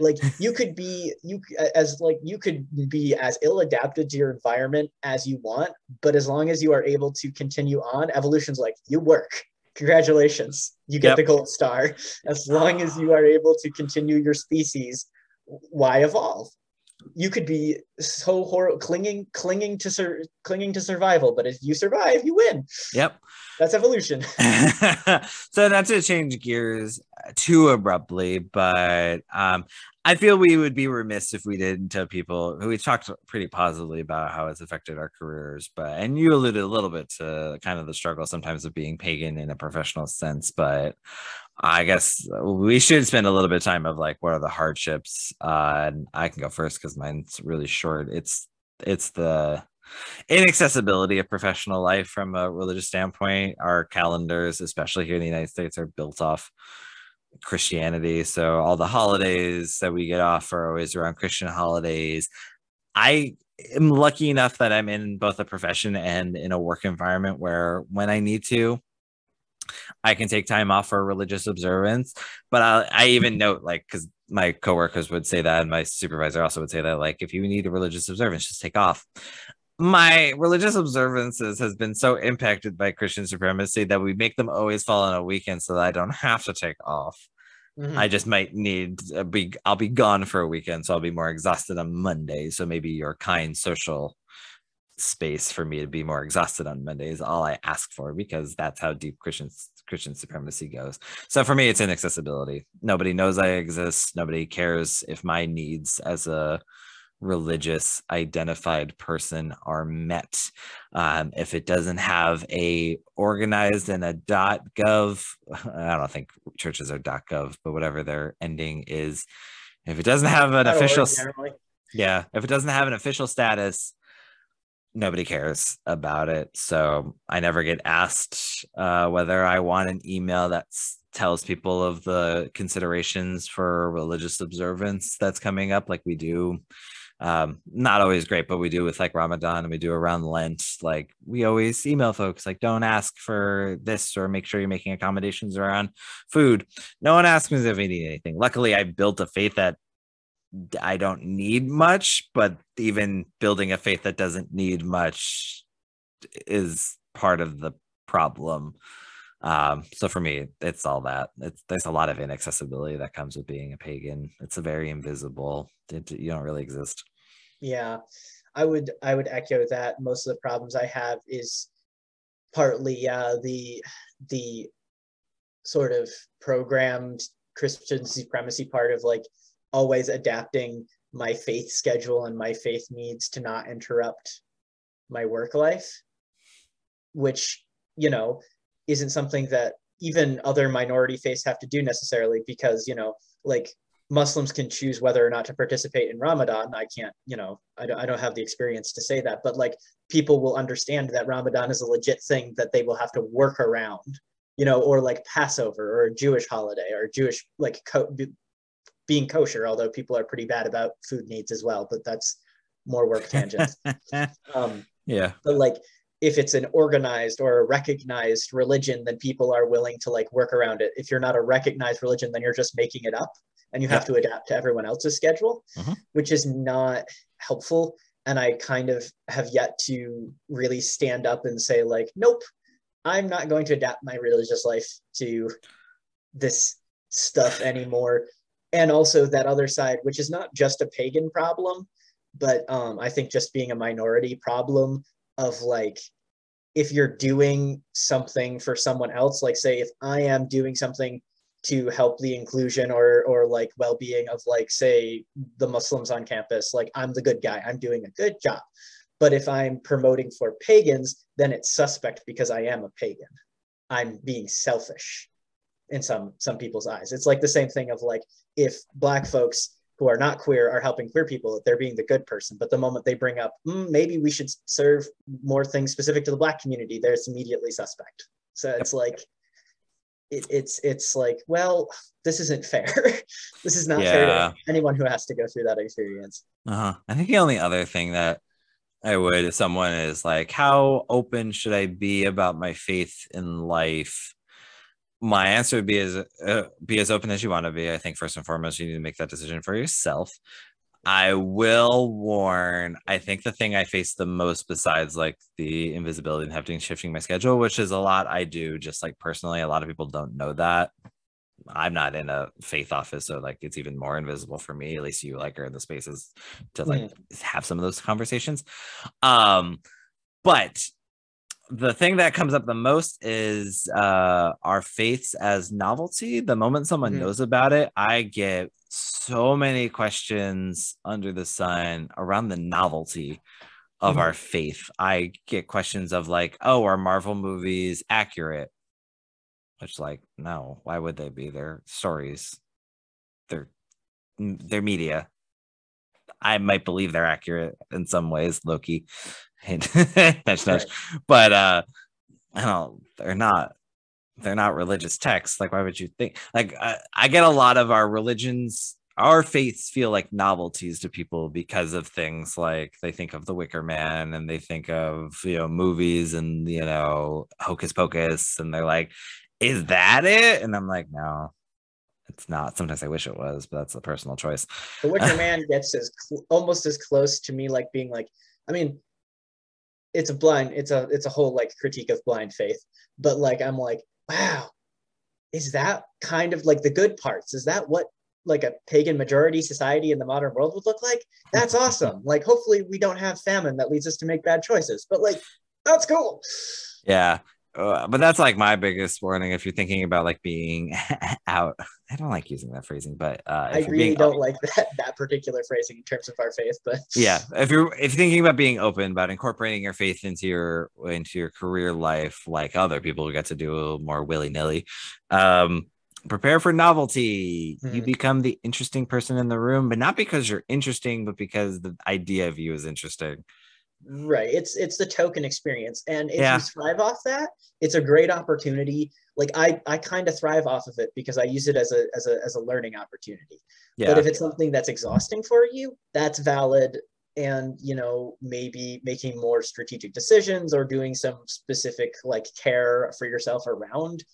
Like you could be you as like you could be as ill adapted to your environment as you want, but as long as you are able to continue on, evolution's like you work. Congratulations, you get Yep. the gold star. As long as you are able to continue your species, why evolve? You could be so horrible, clinging, clinging to sur- clinging to survival, but if you survive, you win. yep That's evolution. so not to change gears too abruptly, but um, I feel we would be remiss if we didn't tell people who we talked pretty positively about how it's affected our careers. But and you alluded a little bit to kind of the struggle sometimes of being pagan in a professional sense, but I guess we should spend a little bit of time of like what are the hardships. Uh, and I can go first because mine's really short. It's it's the inaccessibility of professional life from a religious standpoint. Our calendars, especially here in the United States, are built off Christianity. So all the holidays that we get off are always around Christian holidays. I am lucky enough that I'm in both a profession and in a work environment where when I need to, I can take time off for religious observance. But I, I even note like because my coworkers would say that, and my supervisor also would say that, like if you need a religious observance, just take off. My religious observances has been so impacted by Christian supremacy that we make them always fall on a weekend so that I don't have to take off. Mhm. I just might need a be I'll be gone for a weekend, so I'll be more exhausted on Monday. So maybe your kind social space for me to be more exhausted on Monday is all I ask for because that's how deep Christian Christian supremacy goes. So for me, it's inaccessibility. Nobody knows I exist. Nobody cares if my needs as a religious identified person are met um, if it doesn't have a organized and a .dot gov i don't think churches are .dot gov but whatever their ending is if it doesn't have an official yeah if it doesn't have an official status nobody cares about it. So I never get asked uh, whether I want an email that tells people of the considerations for religious observance that's coming up, like we do. Um, not always great, but we do with like Ramadan and we do around Lent. Like we always email folks, like, don't ask for this or make sure you're making accommodations around food. No one asks me if they need anything. Luckily, I built a faith that I don't need much, but even building a faith that doesn't need much is part of the problem. Um, so for me, it's all that. It's there's a lot of inaccessibility that comes with being a pagan. It's a very invisible. It, you don't really exist. Yeah, I would I would echo that. Most of the problems I have is partly uh, the the sort of programmed Christian supremacy part of like always adapting my faith schedule and my faith needs to not interrupt my work life which you know isn't something that even other minority faiths have to do necessarily because you know like muslims can choose whether or not to participate in ramadan. I can't you know I don't, I don't have the experience to say that but like people will understand that ramadan is a legit thing that they will have to work around you know or like passover or a jewish holiday or jewish like co- being kosher, although people are pretty bad about food needs as well, but that's more work tangents. um, yeah. But like if it's an organized or a recognized religion, then people are willing to like work around it. If you're not a recognized religion, then you're just making it up and you have to adapt to everyone else's schedule, mm-hmm. which is not helpful. And I kind of have yet to really stand up and say, like, nope, I'm not going to adapt my religious life to this stuff anymore and also that other side which is not just a pagan problem but um, i think just being a minority problem of like if you're doing something for someone else like say if i am doing something to help the inclusion or or like well-being of like say the muslims on campus like i'm the good guy i'm doing a good job. But if i'm promoting for pagans then it's suspect because i am a pagan. I'm being selfish in some some people's eyes. It's like the same thing of like if black folks who are not queer are helping queer people, they're being the good person. But the moment they bring up mm, maybe we should serve more things specific to the black community, there's immediately suspect. So it's like it, it's it's like well this isn't fair this is not yeah. fair to anyone who has to go through that experience uh-huh. i think the only other thing that i would if someone is like how open should i be about my faith in life my answer would be as uh, be as open as you want to be. I think first and foremost, you need to make that decision for yourself. I will warn. I think the thing I face the most, besides like the invisibility and having shifting my schedule, which is a lot I do, just like personally, a lot of people don't know that. I'm not in a faith office, so like it's even more invisible for me. At least you like are in the spaces to like mm. have some of those conversations. Um, but the thing that comes up the most is uh our faiths as novelty. The moment someone mm-hmm. knows about it i get so many questions under the sun around the novelty of mm-hmm. our faith. I get questions of like oh are marvel movies accurate? Which like no. Why would they be? They're stories. They're they're media i might believe they're accurate in some ways loki nudge, nudge. But uh, I don't. They're not. They're not religious texts. Like, why would you think? Like, I, I get a lot of our religions, our faiths feel like novelties to people because of things like they think of the Wicker Man and they think of you know movies and you know Hocus Pocus, and they're like, "Is that it?" And I'm like, "No, it's not. Sometimes I wish it was, but that's a personal choice. The Wicker Man gets as cl- almost as close to me like being like, I mean, it's a blind it's a it's a whole like critique of blind faith but like i'm like wow is that kind of like the good parts is that what like a pagan majority society in the modern world would look like that's awesome like hopefully we don't have famine that leads us to make bad choices but like that's cool yeah uh, but that's like my biggest warning if you're thinking about like being out. I don't like using that phrasing but uh i really don't like that that particular phrasing in terms of our faith but yeah if you're if you're thinking about being open about incorporating your faith into your into your career life like other people who get to do a little more willy-nilly um prepare for novelty. Mm-hmm. you become the interesting person in the room but not because you're interesting but because the idea of you is interesting Right. It's it's the token experience. And if Yeah. you thrive off that, it's a great opportunity. Like I I kind of thrive off of it because I use it as a as a as a learning opportunity. Yeah. But if it's something that's exhausting for you, that's valid and you know maybe making more strategic decisions or doing some specific like care for yourself around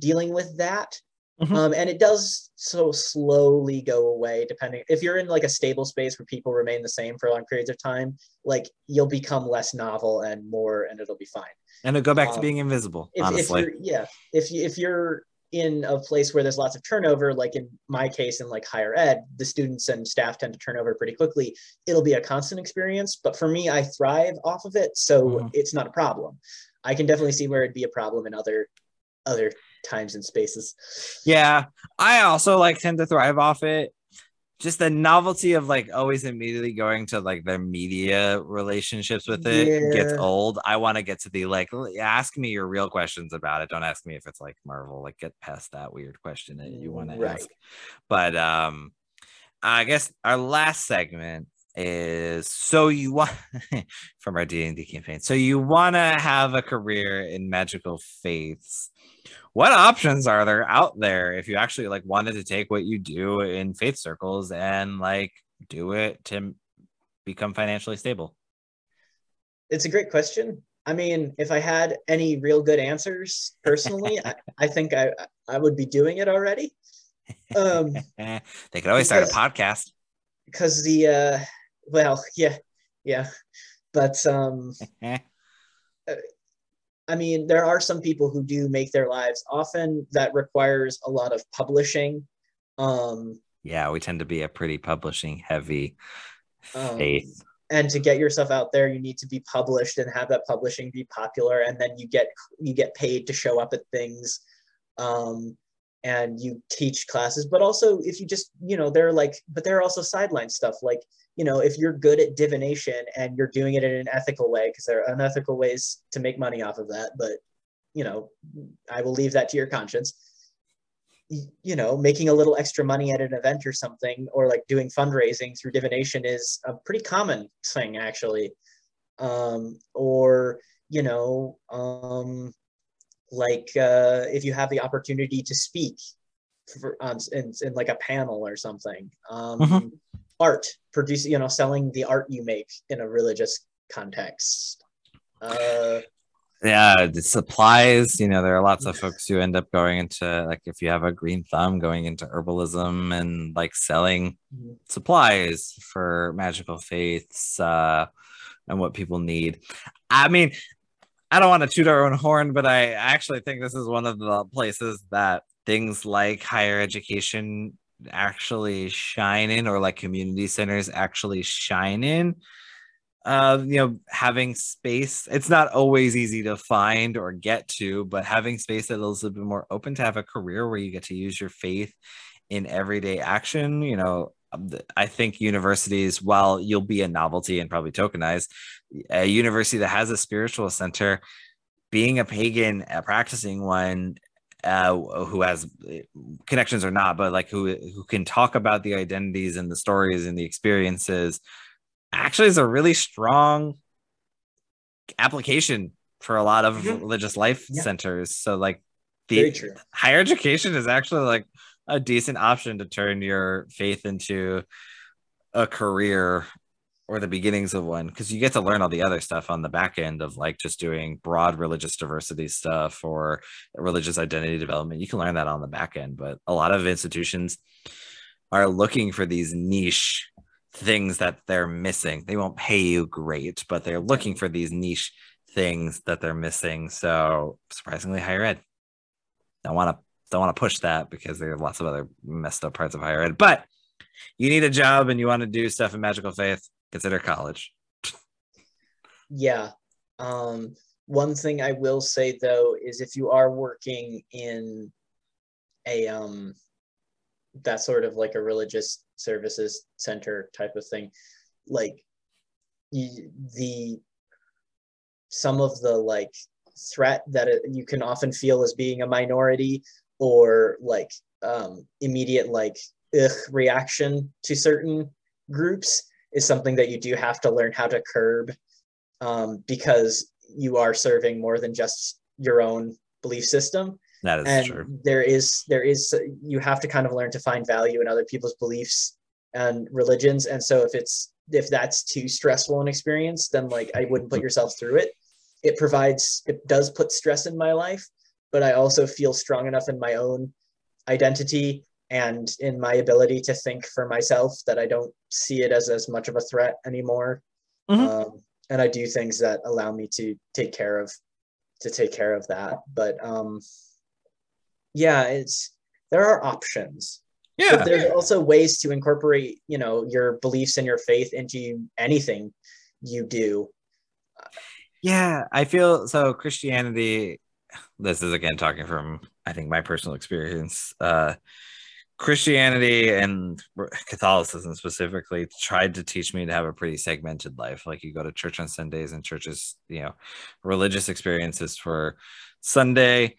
dealing with that Mhm. um, and it does so slowly go away depending if you're in like a stable space where people remain the same for long periods of time like you'll become less novel and more and it'll be fine and it'll go back to um, being invisible, if, if honestly. you're yeah if you if you're in a place where there's lots of turnover like in my case in like higher ed the students and staff tend to turn over pretty quickly it'll be a constant experience but for me i thrive off of it so Mhm. it's not a problem i can definitely see where it'd be a problem in other other times and spaces Yeah, I also like tend to thrive off it. Just the novelty of like always immediately going to like their media relationships with it gets old. I want to get to the like ask me your real questions about it. Don't ask me if it's like Marvel. Like get past that weird question that you want to ask. But um I guess our last segment is so you want from our D&D campaign. So you want to have a career in magical faiths what options are there out there if you actually like wanted to take what you do in faith circles and like do it to become financially stable? It's a great question. I mean if i had any real good answers personally I, I think i i would be doing it already. Um they could always start a podcast. because the uh well yeah yeah. But um Eh, i mean there are some people who do make their lives. Often that requires a lot of publishing. Um, yeah we tend to be a pretty publishing heavy um faith. and to get yourself out there you need to be published and have that publishing be popular and then you get you get paid to show up at things um and you teach classes. But also if you just you know they're like but there are also sideline stuff like you know if you're good at divination and you're doing it in an ethical way because there are unethical ways to make money off of that but you know i will leave that to your conscience you know making a little extra money at an event or something or like doing fundraising through divination is a pretty common thing actually um or you know um like uh if you have the opportunity to speak for on in, in like a panel or something um Mhm. Art producing you know selling the art you make in a religious context. Uh yeah the supplies you know there are lots of folks who end up going into like if you have a green thumb going into herbalism and like selling Mhm. supplies for magical faiths uh and what people need. I mean i don't want to toot our own horn but i actually think this is one of the places that things like higher education actually shine in or like community centers actually shine in uh you know having space it's not always easy to find or get to but having space that is a little bit more open to have a career where you get to use your faith in everyday action you know um, i think universities while you'll be a novelty and probably tokenized a university that has a spiritual center being a pagan a practicing one uh who has uh, connections or not but like who who can talk about the identities and the stories and the experiences actually is a really strong application for a lot of Mhm. religious life Yeah. centers so like the higher education is actually like a decent option to turn your faith into a career or the beginnings of one because you get to learn all the other stuff on the back end of like just doing broad religious diversity stuff or religious identity development. You can learn that on the back end but a lot of institutions are looking for these niche things that they're missing. They won't pay you great but they're looking for these niche things that they're missing. So surprisingly higher ed. Don't want to don't want to push that because there are lots of other messed up parts of higher ed. But you need a job and you want to do stuff in magical faith consider college Yeah. Um, one thing I will say though is if you are working in a um that sort of like a religious services center type of thing, like y- the some of the like threat that it, you can often feel as being a minority or like um immediate like reaction to certain groups is something that you do have to learn how to curb um, because you are serving more than just your own belief system. That is and true. there is there is you have to kind of learn to find value in other people's beliefs and religions. And so if it's if that's too stressful an experience then like i wouldn't put yourself through it. It provides it does put stress in my life but i also feel strong enough in my own identity and in my ability to think for myself that i don't see it as as much of a threat anymore Mhm. um, and i do things that allow me to take care of to take care of that but um yeah it's there are options Yeah. but there's also ways to incorporate you know your beliefs and your faith into anything you do Yeah, I feel so. Christianity, this is again talking from, I think, my personal experience. Uh, Christianity and Catholicism specifically tried to teach me to have a pretty segmented life. Like you go to church on Sundays and churches, you know, religious experiences for Sunday,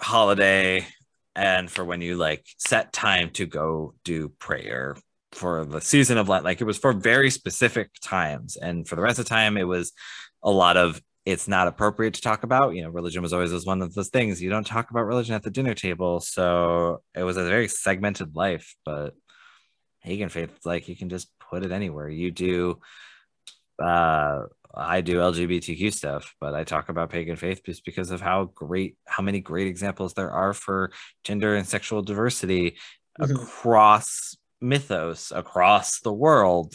holiday, and for when you like set time to go do prayer for the season of Lent. Like it was for very specific times. And for the rest of the time, it was a lot of it's not appropriate to talk about. You know, religion was always was one of those things you don't talk about religion at the dinner table. So it was a very segmented life. But pagan faith, like you can just put it anywhere. You do. Uh, I do LGBTQ stuff, but I talk about pagan faith just because of how great, how many great examples there are for gender and sexual diversity Mhm. across mythos, across the world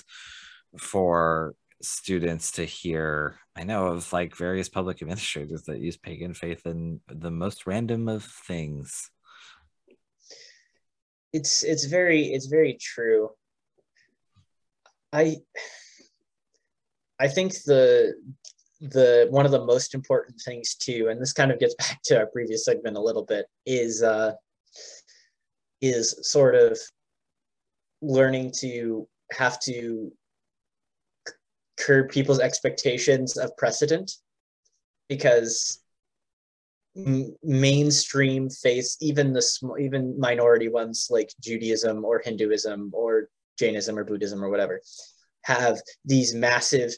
for students to hear. I know of like various public administrators that use pagan faith in the most random of things. it's it's very it's very true i i think the the one of the most important things too and this kind of gets back to our previous segment a little bit is uh is sort of learning to have to curb people's expectations of precedent because m- mainstream faiths, even the sm- even minority ones like Judaism or Hinduism or Jainism or Buddhism or whatever, have these massive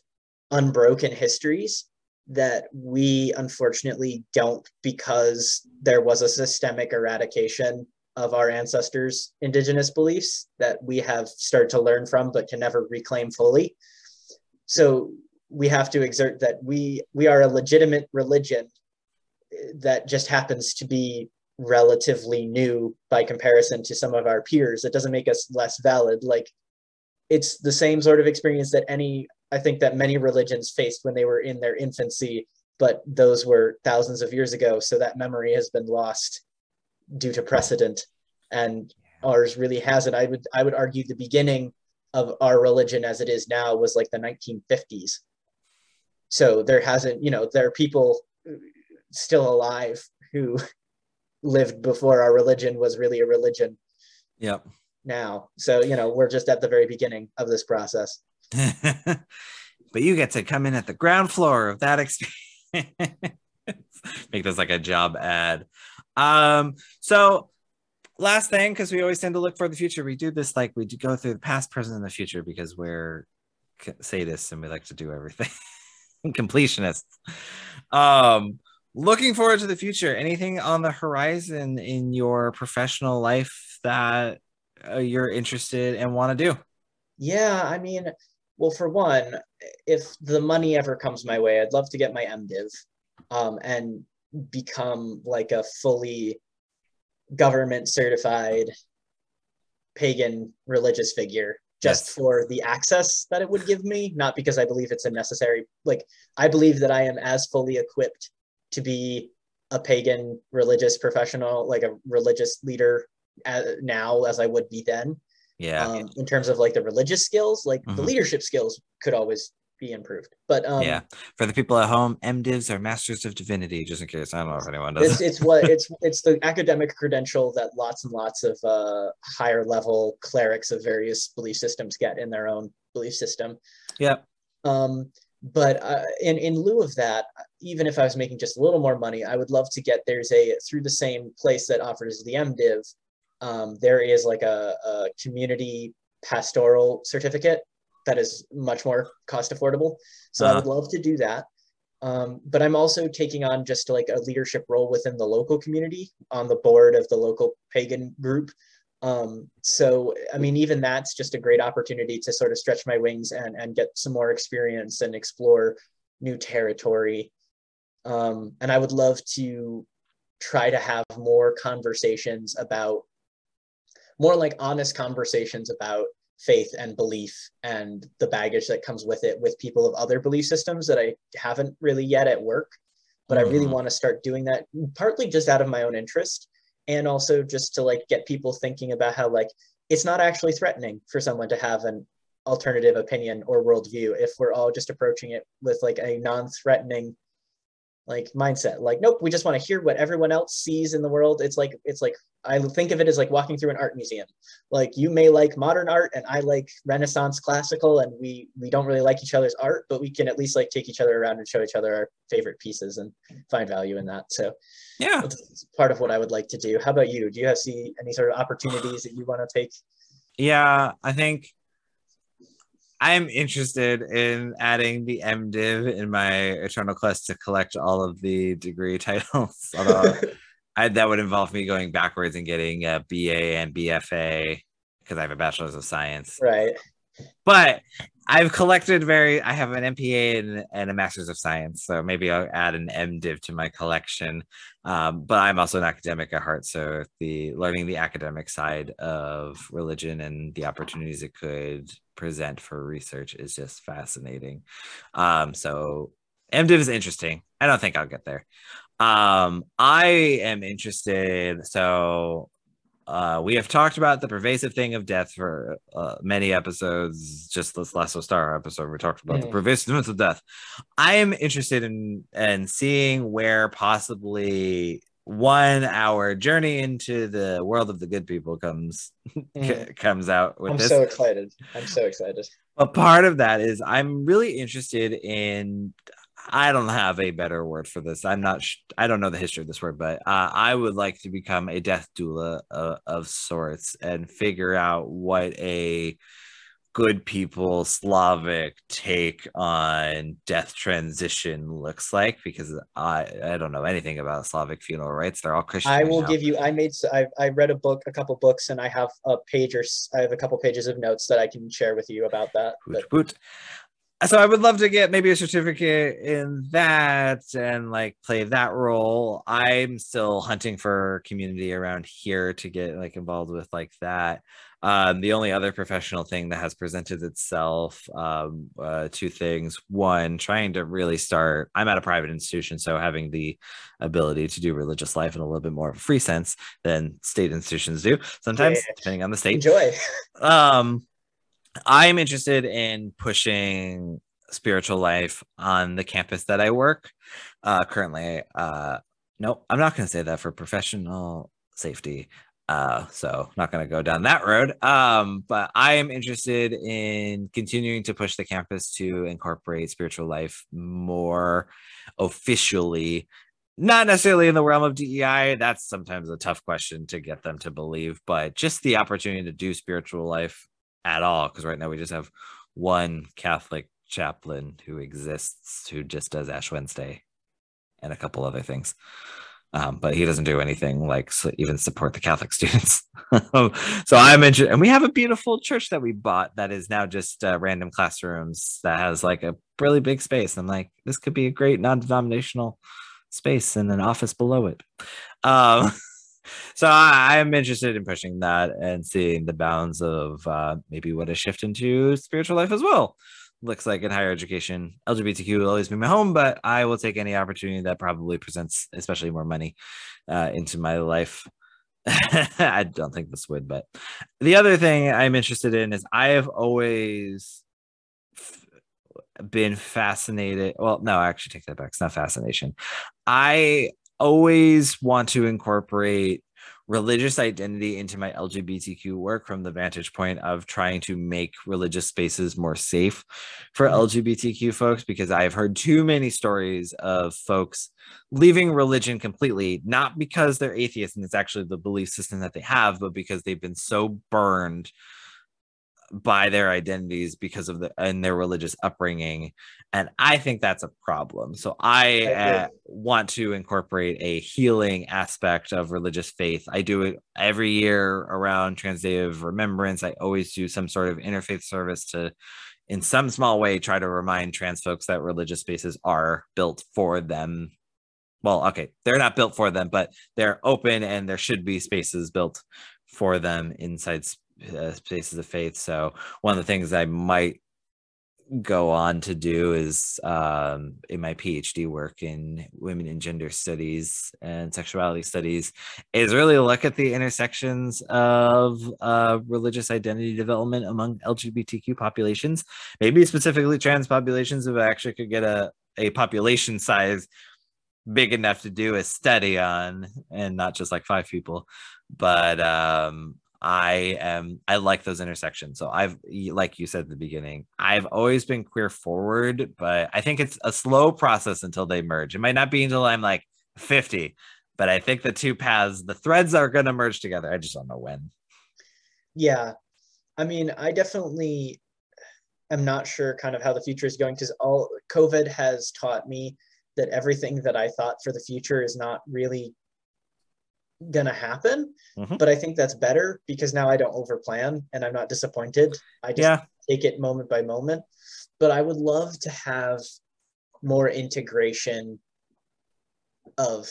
unbroken histories that we unfortunately don't because there was a systemic eradication of our ancestors' indigenous beliefs that we have started to learn from but can never reclaim fully. So we have to exert that we we are a legitimate religion eh, that just happens to be relatively new by comparison to some of our peers. It doesn't make us less valid. Like it's the same sort of experience that any I think that many religions faced when they were in their infancy, but those were thousands of years ago. So that memory has been lost due to precedent. And ours really hasn't. I would I would argue the beginning of our religion as it is now was like the 1950s. So there hasn't, you know, there are people still alive who lived before our religion was really a religion Yep. now. So, you know, we're just at the very beginning of this process. but you get to come in at the ground floor of that experience. Make this like a job ad. Um, so last thing, because we always tend to look for the future, we do this like we go through the past, present, and the future because we're sadists and we like to do everything. Completionists. Um, looking forward to the future. Anything on the horizon in your professional life that uh, you're interested and want to do? Yeah, I mean, well, for one, if the money ever comes my way, I'd love to get my MDiv um, and become like a fully government certified pagan religious figure just Yes. for the access that it would give me, not because I believe it's a necessary, like, I believe that I am as fully equipped to be a pagan religious professional, like a religious leader uh, now as I would be then Yeah. um, in terms of like the religious skills like the Mhm. leadership skills could always be improved but um yeah. For the people at home, MDivs are Masters of Divinity, just in case. I don't know if anyone does. it's, it's what it's it's the academic credential that lots and lots of uh higher level clerics of various belief systems get in their own belief system yeah. um but uh, in in lieu of that even if i was making just a little more money i would love to get there's a through the same place that offers the mdiv um, there is like a, a community pastoral certificate that is much more cost affordable. So uh-huh. I would love to do that. Um, but I'm also taking on just like a leadership role within the local community on the board of the local pagan group. Um, so, I mean, even that's just a great opportunity to sort of stretch my wings and, and get some more experience and explore new territory. Um, and I would love to try to have more conversations about more like honest conversations about faith and belief and the baggage that comes with it with people of other belief systems that I haven't really yet at work. But mm-hmm. I really mm-hmm. want to start doing that partly just out of my own interest and also just to like get people thinking about how like it's not actually threatening for someone to have an alternative opinion or worldview if we're all just approaching it with like a non-threatening like mindset like nope we just want to hear what everyone else sees in the world. It's like it's like i think of it as like walking through an art museum. Like you may like modern art and i like renaissance classical and we we don't really like each other's art but we can at least like take each other around and show each other our favorite pieces and find value in that. So yeah. it's part of what i would like to do. How about you? Do you have see any sort of opportunities that you want to take? Yeah i think I'm interested in adding the MDiv in my Eternal Quest to collect all of the degree titles. Although I, that would involve me going backwards and getting a BA and BFA because I have a Bachelor's of Science. Right. But I've collected very. I have an MPA and, and, a Master's of Science, so maybe I'll add an MDiv to my collection. Um, but I'm also an academic at heart, so the learning the academic side of religion and the opportunities it could present for research is just fascinating. Um, so MDiv is interesting. I don't think I'll get there. Um, I am interested. So uh, we have talked about the pervasive thing of death for uh, many episodes. Just this last Star episode, we talked about mm. the pervasiveness of death. I am interested in in seeing where possibly one hour journey into the world of the good people comes mm. comes out with I'm this. so excited. I'm so excited. But part of that is I'm really interested in I don't have a better word for this. I'm not. Sh- I don't know the history of this word, but uh, I would like to become a death doula uh, of sorts and figure out what a good people Slavic take on death transition looks like because I I don't know anything about Slavic funeral rites. They're all Christian. I will now. give you. I made. I I read a book, a couple books, and I have a page or I have a couple pages of notes that I can share with you about that. Boot, boot so I would love to get maybe a certificate in that and like play that role. I'm still hunting for community around here to get like involved with like that. Um, the only other professional thing that has presented itself, um, uh, two things. One, trying to really start. I'm at a private institution, so having the ability to do religious life in a little bit more of a free sense than state institutions do. Sometimes, yeah. depending on the state. Enjoy. um, I'm interested in pushing spiritual life on the campus that I work. Uh, currently, uh, nope, I'm not going to say that for professional safety. Uh, so not going to go down that road. Um, but I am interested in continuing to push the campus to incorporate spiritual life more officially. Not necessarily in the realm of DEI. That's sometimes a tough question to get them to believe, but just the opportunity to do spiritual life at all because right now we just have one Catholic chaplain who exists who just does Ash Wednesday and a couple other things. Um, but he doesn't do anything like so even support the Catholic students. so I mentioned, and we have a beautiful church that we bought that is now just uh, random classrooms that has like a really big space. I'm like, this could be a great non-denominational space and an office below it. Um, so I, am interested in pushing that and seeing the bounds of uh, maybe what a shift into spiritual life as well looks like in higher education. LGBTQ will always be my home, but I will take any opportunity that probably presents, especially more money, uh, into my life. I don't think this would, but the other thing I'm interested in is I have always been fascinated. Well, no, I actually take that back. It's not fascination. I always want to incorporate religious identity into my LGBTQ work from the vantage point of trying to make religious spaces more safe for mm-hmm. LGBTQ folks because I've heard too many stories of folks leaving religion completely, not because they're atheists and it's actually the belief system that they have, but because they've been so burned by their identities because of the and their religious upbringing. And i think that's a problem. So i uh, want to incorporate a healing aspect of religious faith. I do it every year around trans day of remembrance. I always do some sort of interfaith service to in some small way try to remind trans folks that religious spaces are built for them. Well okay they're not built for them but they're open and there should be spaces built for them inside uh, spaces of faith. So one of the things I might go on to do is um, in my PhD work in women and gender studies and sexuality studies is really look at the intersections of uh, religious identity development among LGBTQ populations, maybe specifically trans populations, if I actually could get a, a population size big enough to do a study on and not just like five people but um I am I like those intersections. So I've like you said at the beginning, I've always been queer forward, but I think it's a slow process until they merge. It might not be until I'm like 50, but I think the two paths, the threads are going to merge together. I just don't know when. Yeah. I mean, I definitely am not sure kind of how the future is going because all COVID has taught me that everything that I thought for the future is not really gonna happen mm-hmm. but i think that's better because now i don't overplan and i'm not disappointed i just yeah. take it moment by moment but i would love to have more integration of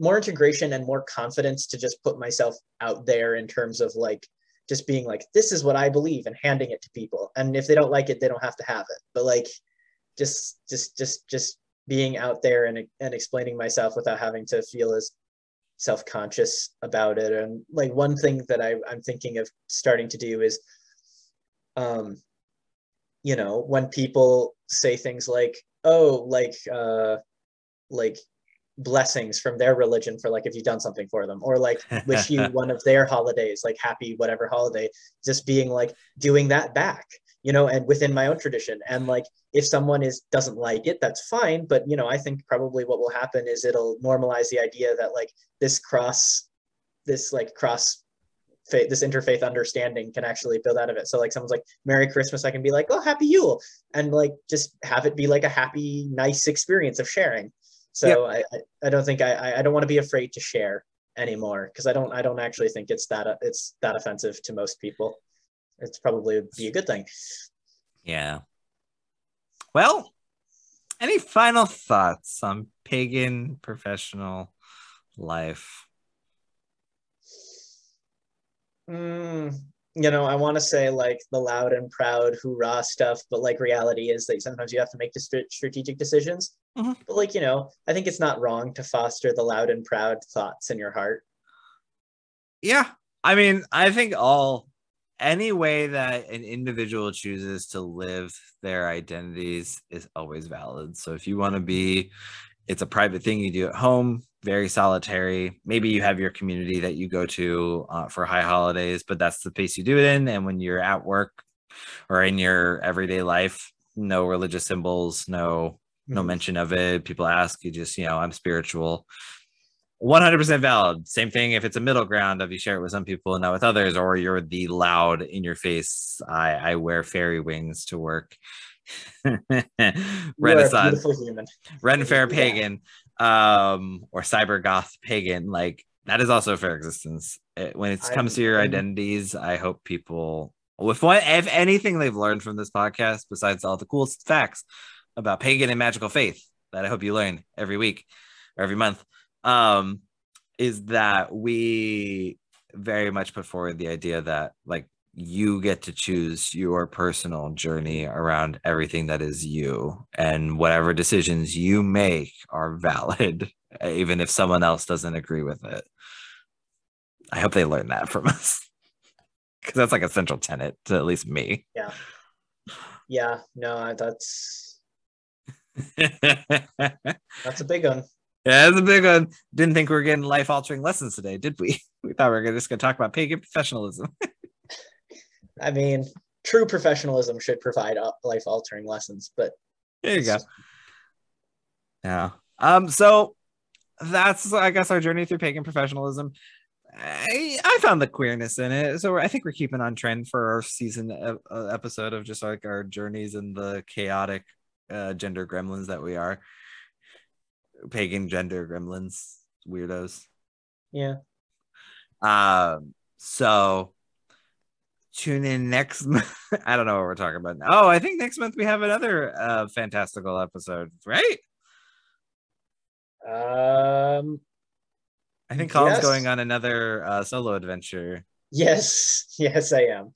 more integration and more confidence to just put myself out there in terms of like just being like this is what i believe and handing it to people and if they don't like it they don't have to have it but like just just just just being out there and, and explaining myself without having to feel as self-conscious about it. And like one thing that I, i'm thinking of starting to do is um you know when people say things like oh like uh like blessings from their religion for like if you've done something for them or like wish you one of their holidays like happy whatever holiday just being like doing that back you know and within my own tradition. And like if someone is doesn't like it that's fine. But you know i think probably what will happen is it'll normalize the idea that like this cross this like cross faith this interfaith understanding can actually build out of it. So like someone's like merry christmas i can be like oh happy yule and like just have it be like a happy nice experience of sharing. So yep. I, I don't think i i don't want to be afraid to share anymore because i don't i don't actually think it's that it's that offensive to most people it's probably be a good thing. Yeah. Well, any final thoughts on pagan professional life? Mm, you know, I want to say like the loud and proud hoorah stuff, but like reality is that sometimes you have to make the strategic decisions. Mm-hmm. But like, you know, I think it's not wrong to foster the loud and proud thoughts in your heart. Yeah. I mean, I think all any way that an individual chooses to live their identities is always valid. So if you want to be, it's a private thing you do at home, very solitary. Maybe you have your community that you go to uh, for high holidays, but that's the place you do it in. And when you're at work or in your everyday life, no religious symbols, no no mm-hmm. mention of it. People ask you just, you know, I'm spiritual. 100% valid. Same thing if it's a middle ground of you share it with some people and not with others, or you're the loud in your face. I, I wear fairy wings to work. Renaissance, Ren Fair Pagan, yeah. um, or Cyber Goth Pagan. Like that is also fair existence. It, when it comes to your identities, I hope people, with what, if anything, they've learned from this podcast, besides all the cool facts about pagan and magical faith that I hope you learn every week or every month um, is that we very much put forward the idea that like you get to choose your personal journey around everything that is you and whatever decisions you make are valid even if someone else doesn't agree with it. I hope they learn that from us because that's like a central tenet to at least me. Yeah. Yeah no that's that's a big one yeah, that's a big one. Didn't think we were getting life altering lessons today, did we? We thought we were just going to talk about pagan professionalism. I mean, true professionalism should provide life altering lessons, but there you go. Yeah. Um. So that's, I guess, our journey through pagan professionalism. I, I found the queerness in it, so I think we're keeping on trend for our season uh, episode of just like our journeys in the chaotic uh, gender gremlins that we are, pagan gender gremlins, weirdos. Yeah. Um. So tune in next month. I don't know what we're talking about. Oh, I think next month we have another uh, fantastical episode, right? Um, I think Collin's Yes. going on another uh, solo adventure. yes, yes, I am.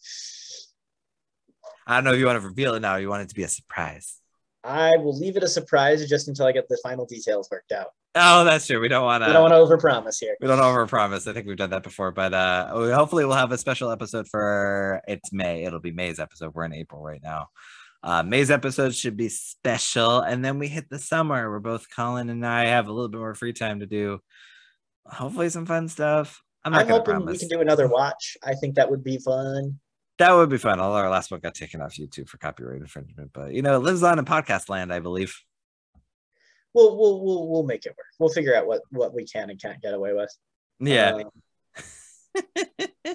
I don't know if you want to reveal it now. You want it to be a surprise. I will leave it a surprise just until I get the final details worked out. Oh, that's true. We don't want I don't want to overpromise here. We don't overpromise. I think we've done that before, but uh, we- hopefully we'll have a special episode for it's May. It'll be May's episode. We're in April right now. Uh, May's episode should be special, and then we hit the summer where both Collin and I have a little bit more free time to do. Hopefully, some fun stuff. I'm not I'm gonna hoping promise. we can do another watch. I think that would be fun. That would be fun. Although our last one got taken off YouTube for copyright infringement, but you know, it lives on in podcast land, I believe. We'll we'll we'll we'll make it work. We'll figure out what what we can and can't get away with. Yeah. Uh,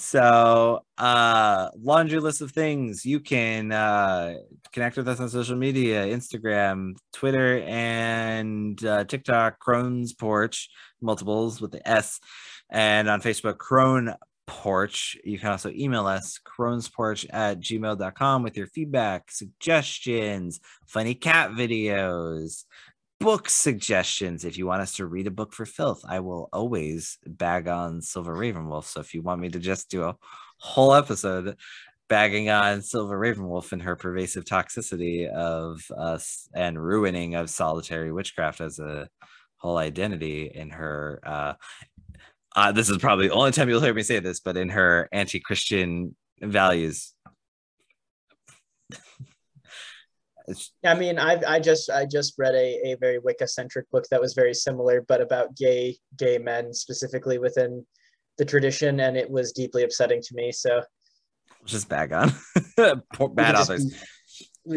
so uh laundry list of things you can uh connect with us on social media instagram twitter and uh, tiktok crone's porch multiples with the s and on facebook crone porch you can also email us crone's porch at gmail.com with your feedback suggestions funny cat videos book suggestions. If you want us to read a book for filth, I will always bag on Silver Ravenwolf. So if you want me to just do a whole episode bagging on Silver Ravenwolf and her pervasive toxicity of us and ruining of solitary witchcraft as a whole identity in her uh, uh this is probably the only time you'll hear me say this, but in her anti-Christian values. I mean, I I just I just read a, a very Wicca centric book that was very similar, but about gay gay men specifically within the tradition, and it was deeply upsetting to me. So just bag on bad authors. be-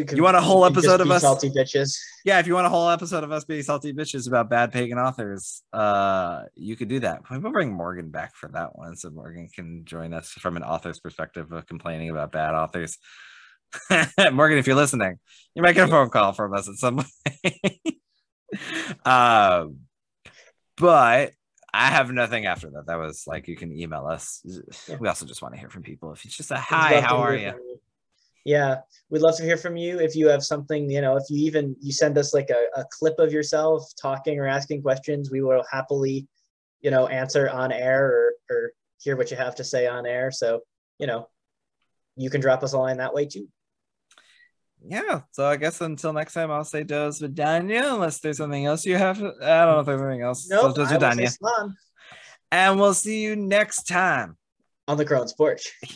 could- You want a whole we could just episode of us? salty bitches? yeah, if you want a whole episode of us being salty bitches about bad pagan authors, uh, you could do that. We'll bring Morgan back for that one, so Morgan can join us from an author's perspective of complaining about bad authors. Morgan, if you're listening, you might get a phone call from us at some point. um, but I have nothing after that. That was like you can email us. Yeah. We also just want to hear from people. If it's just a hi, how are you? Yeah, we'd love to hear from you. If you have something, you know, if you even you send us like a, a clip of yourself talking or asking questions, we will happily, you know, answer on air or or hear what you have to say on air. So, you know, you can drop us a line that way too. yeah so i guess until next time i'll say dos vidania unless there's something else you have i don't know if there's anything else No, so dos I will say vidania Slan and we'll see you next time on the Crone's porch.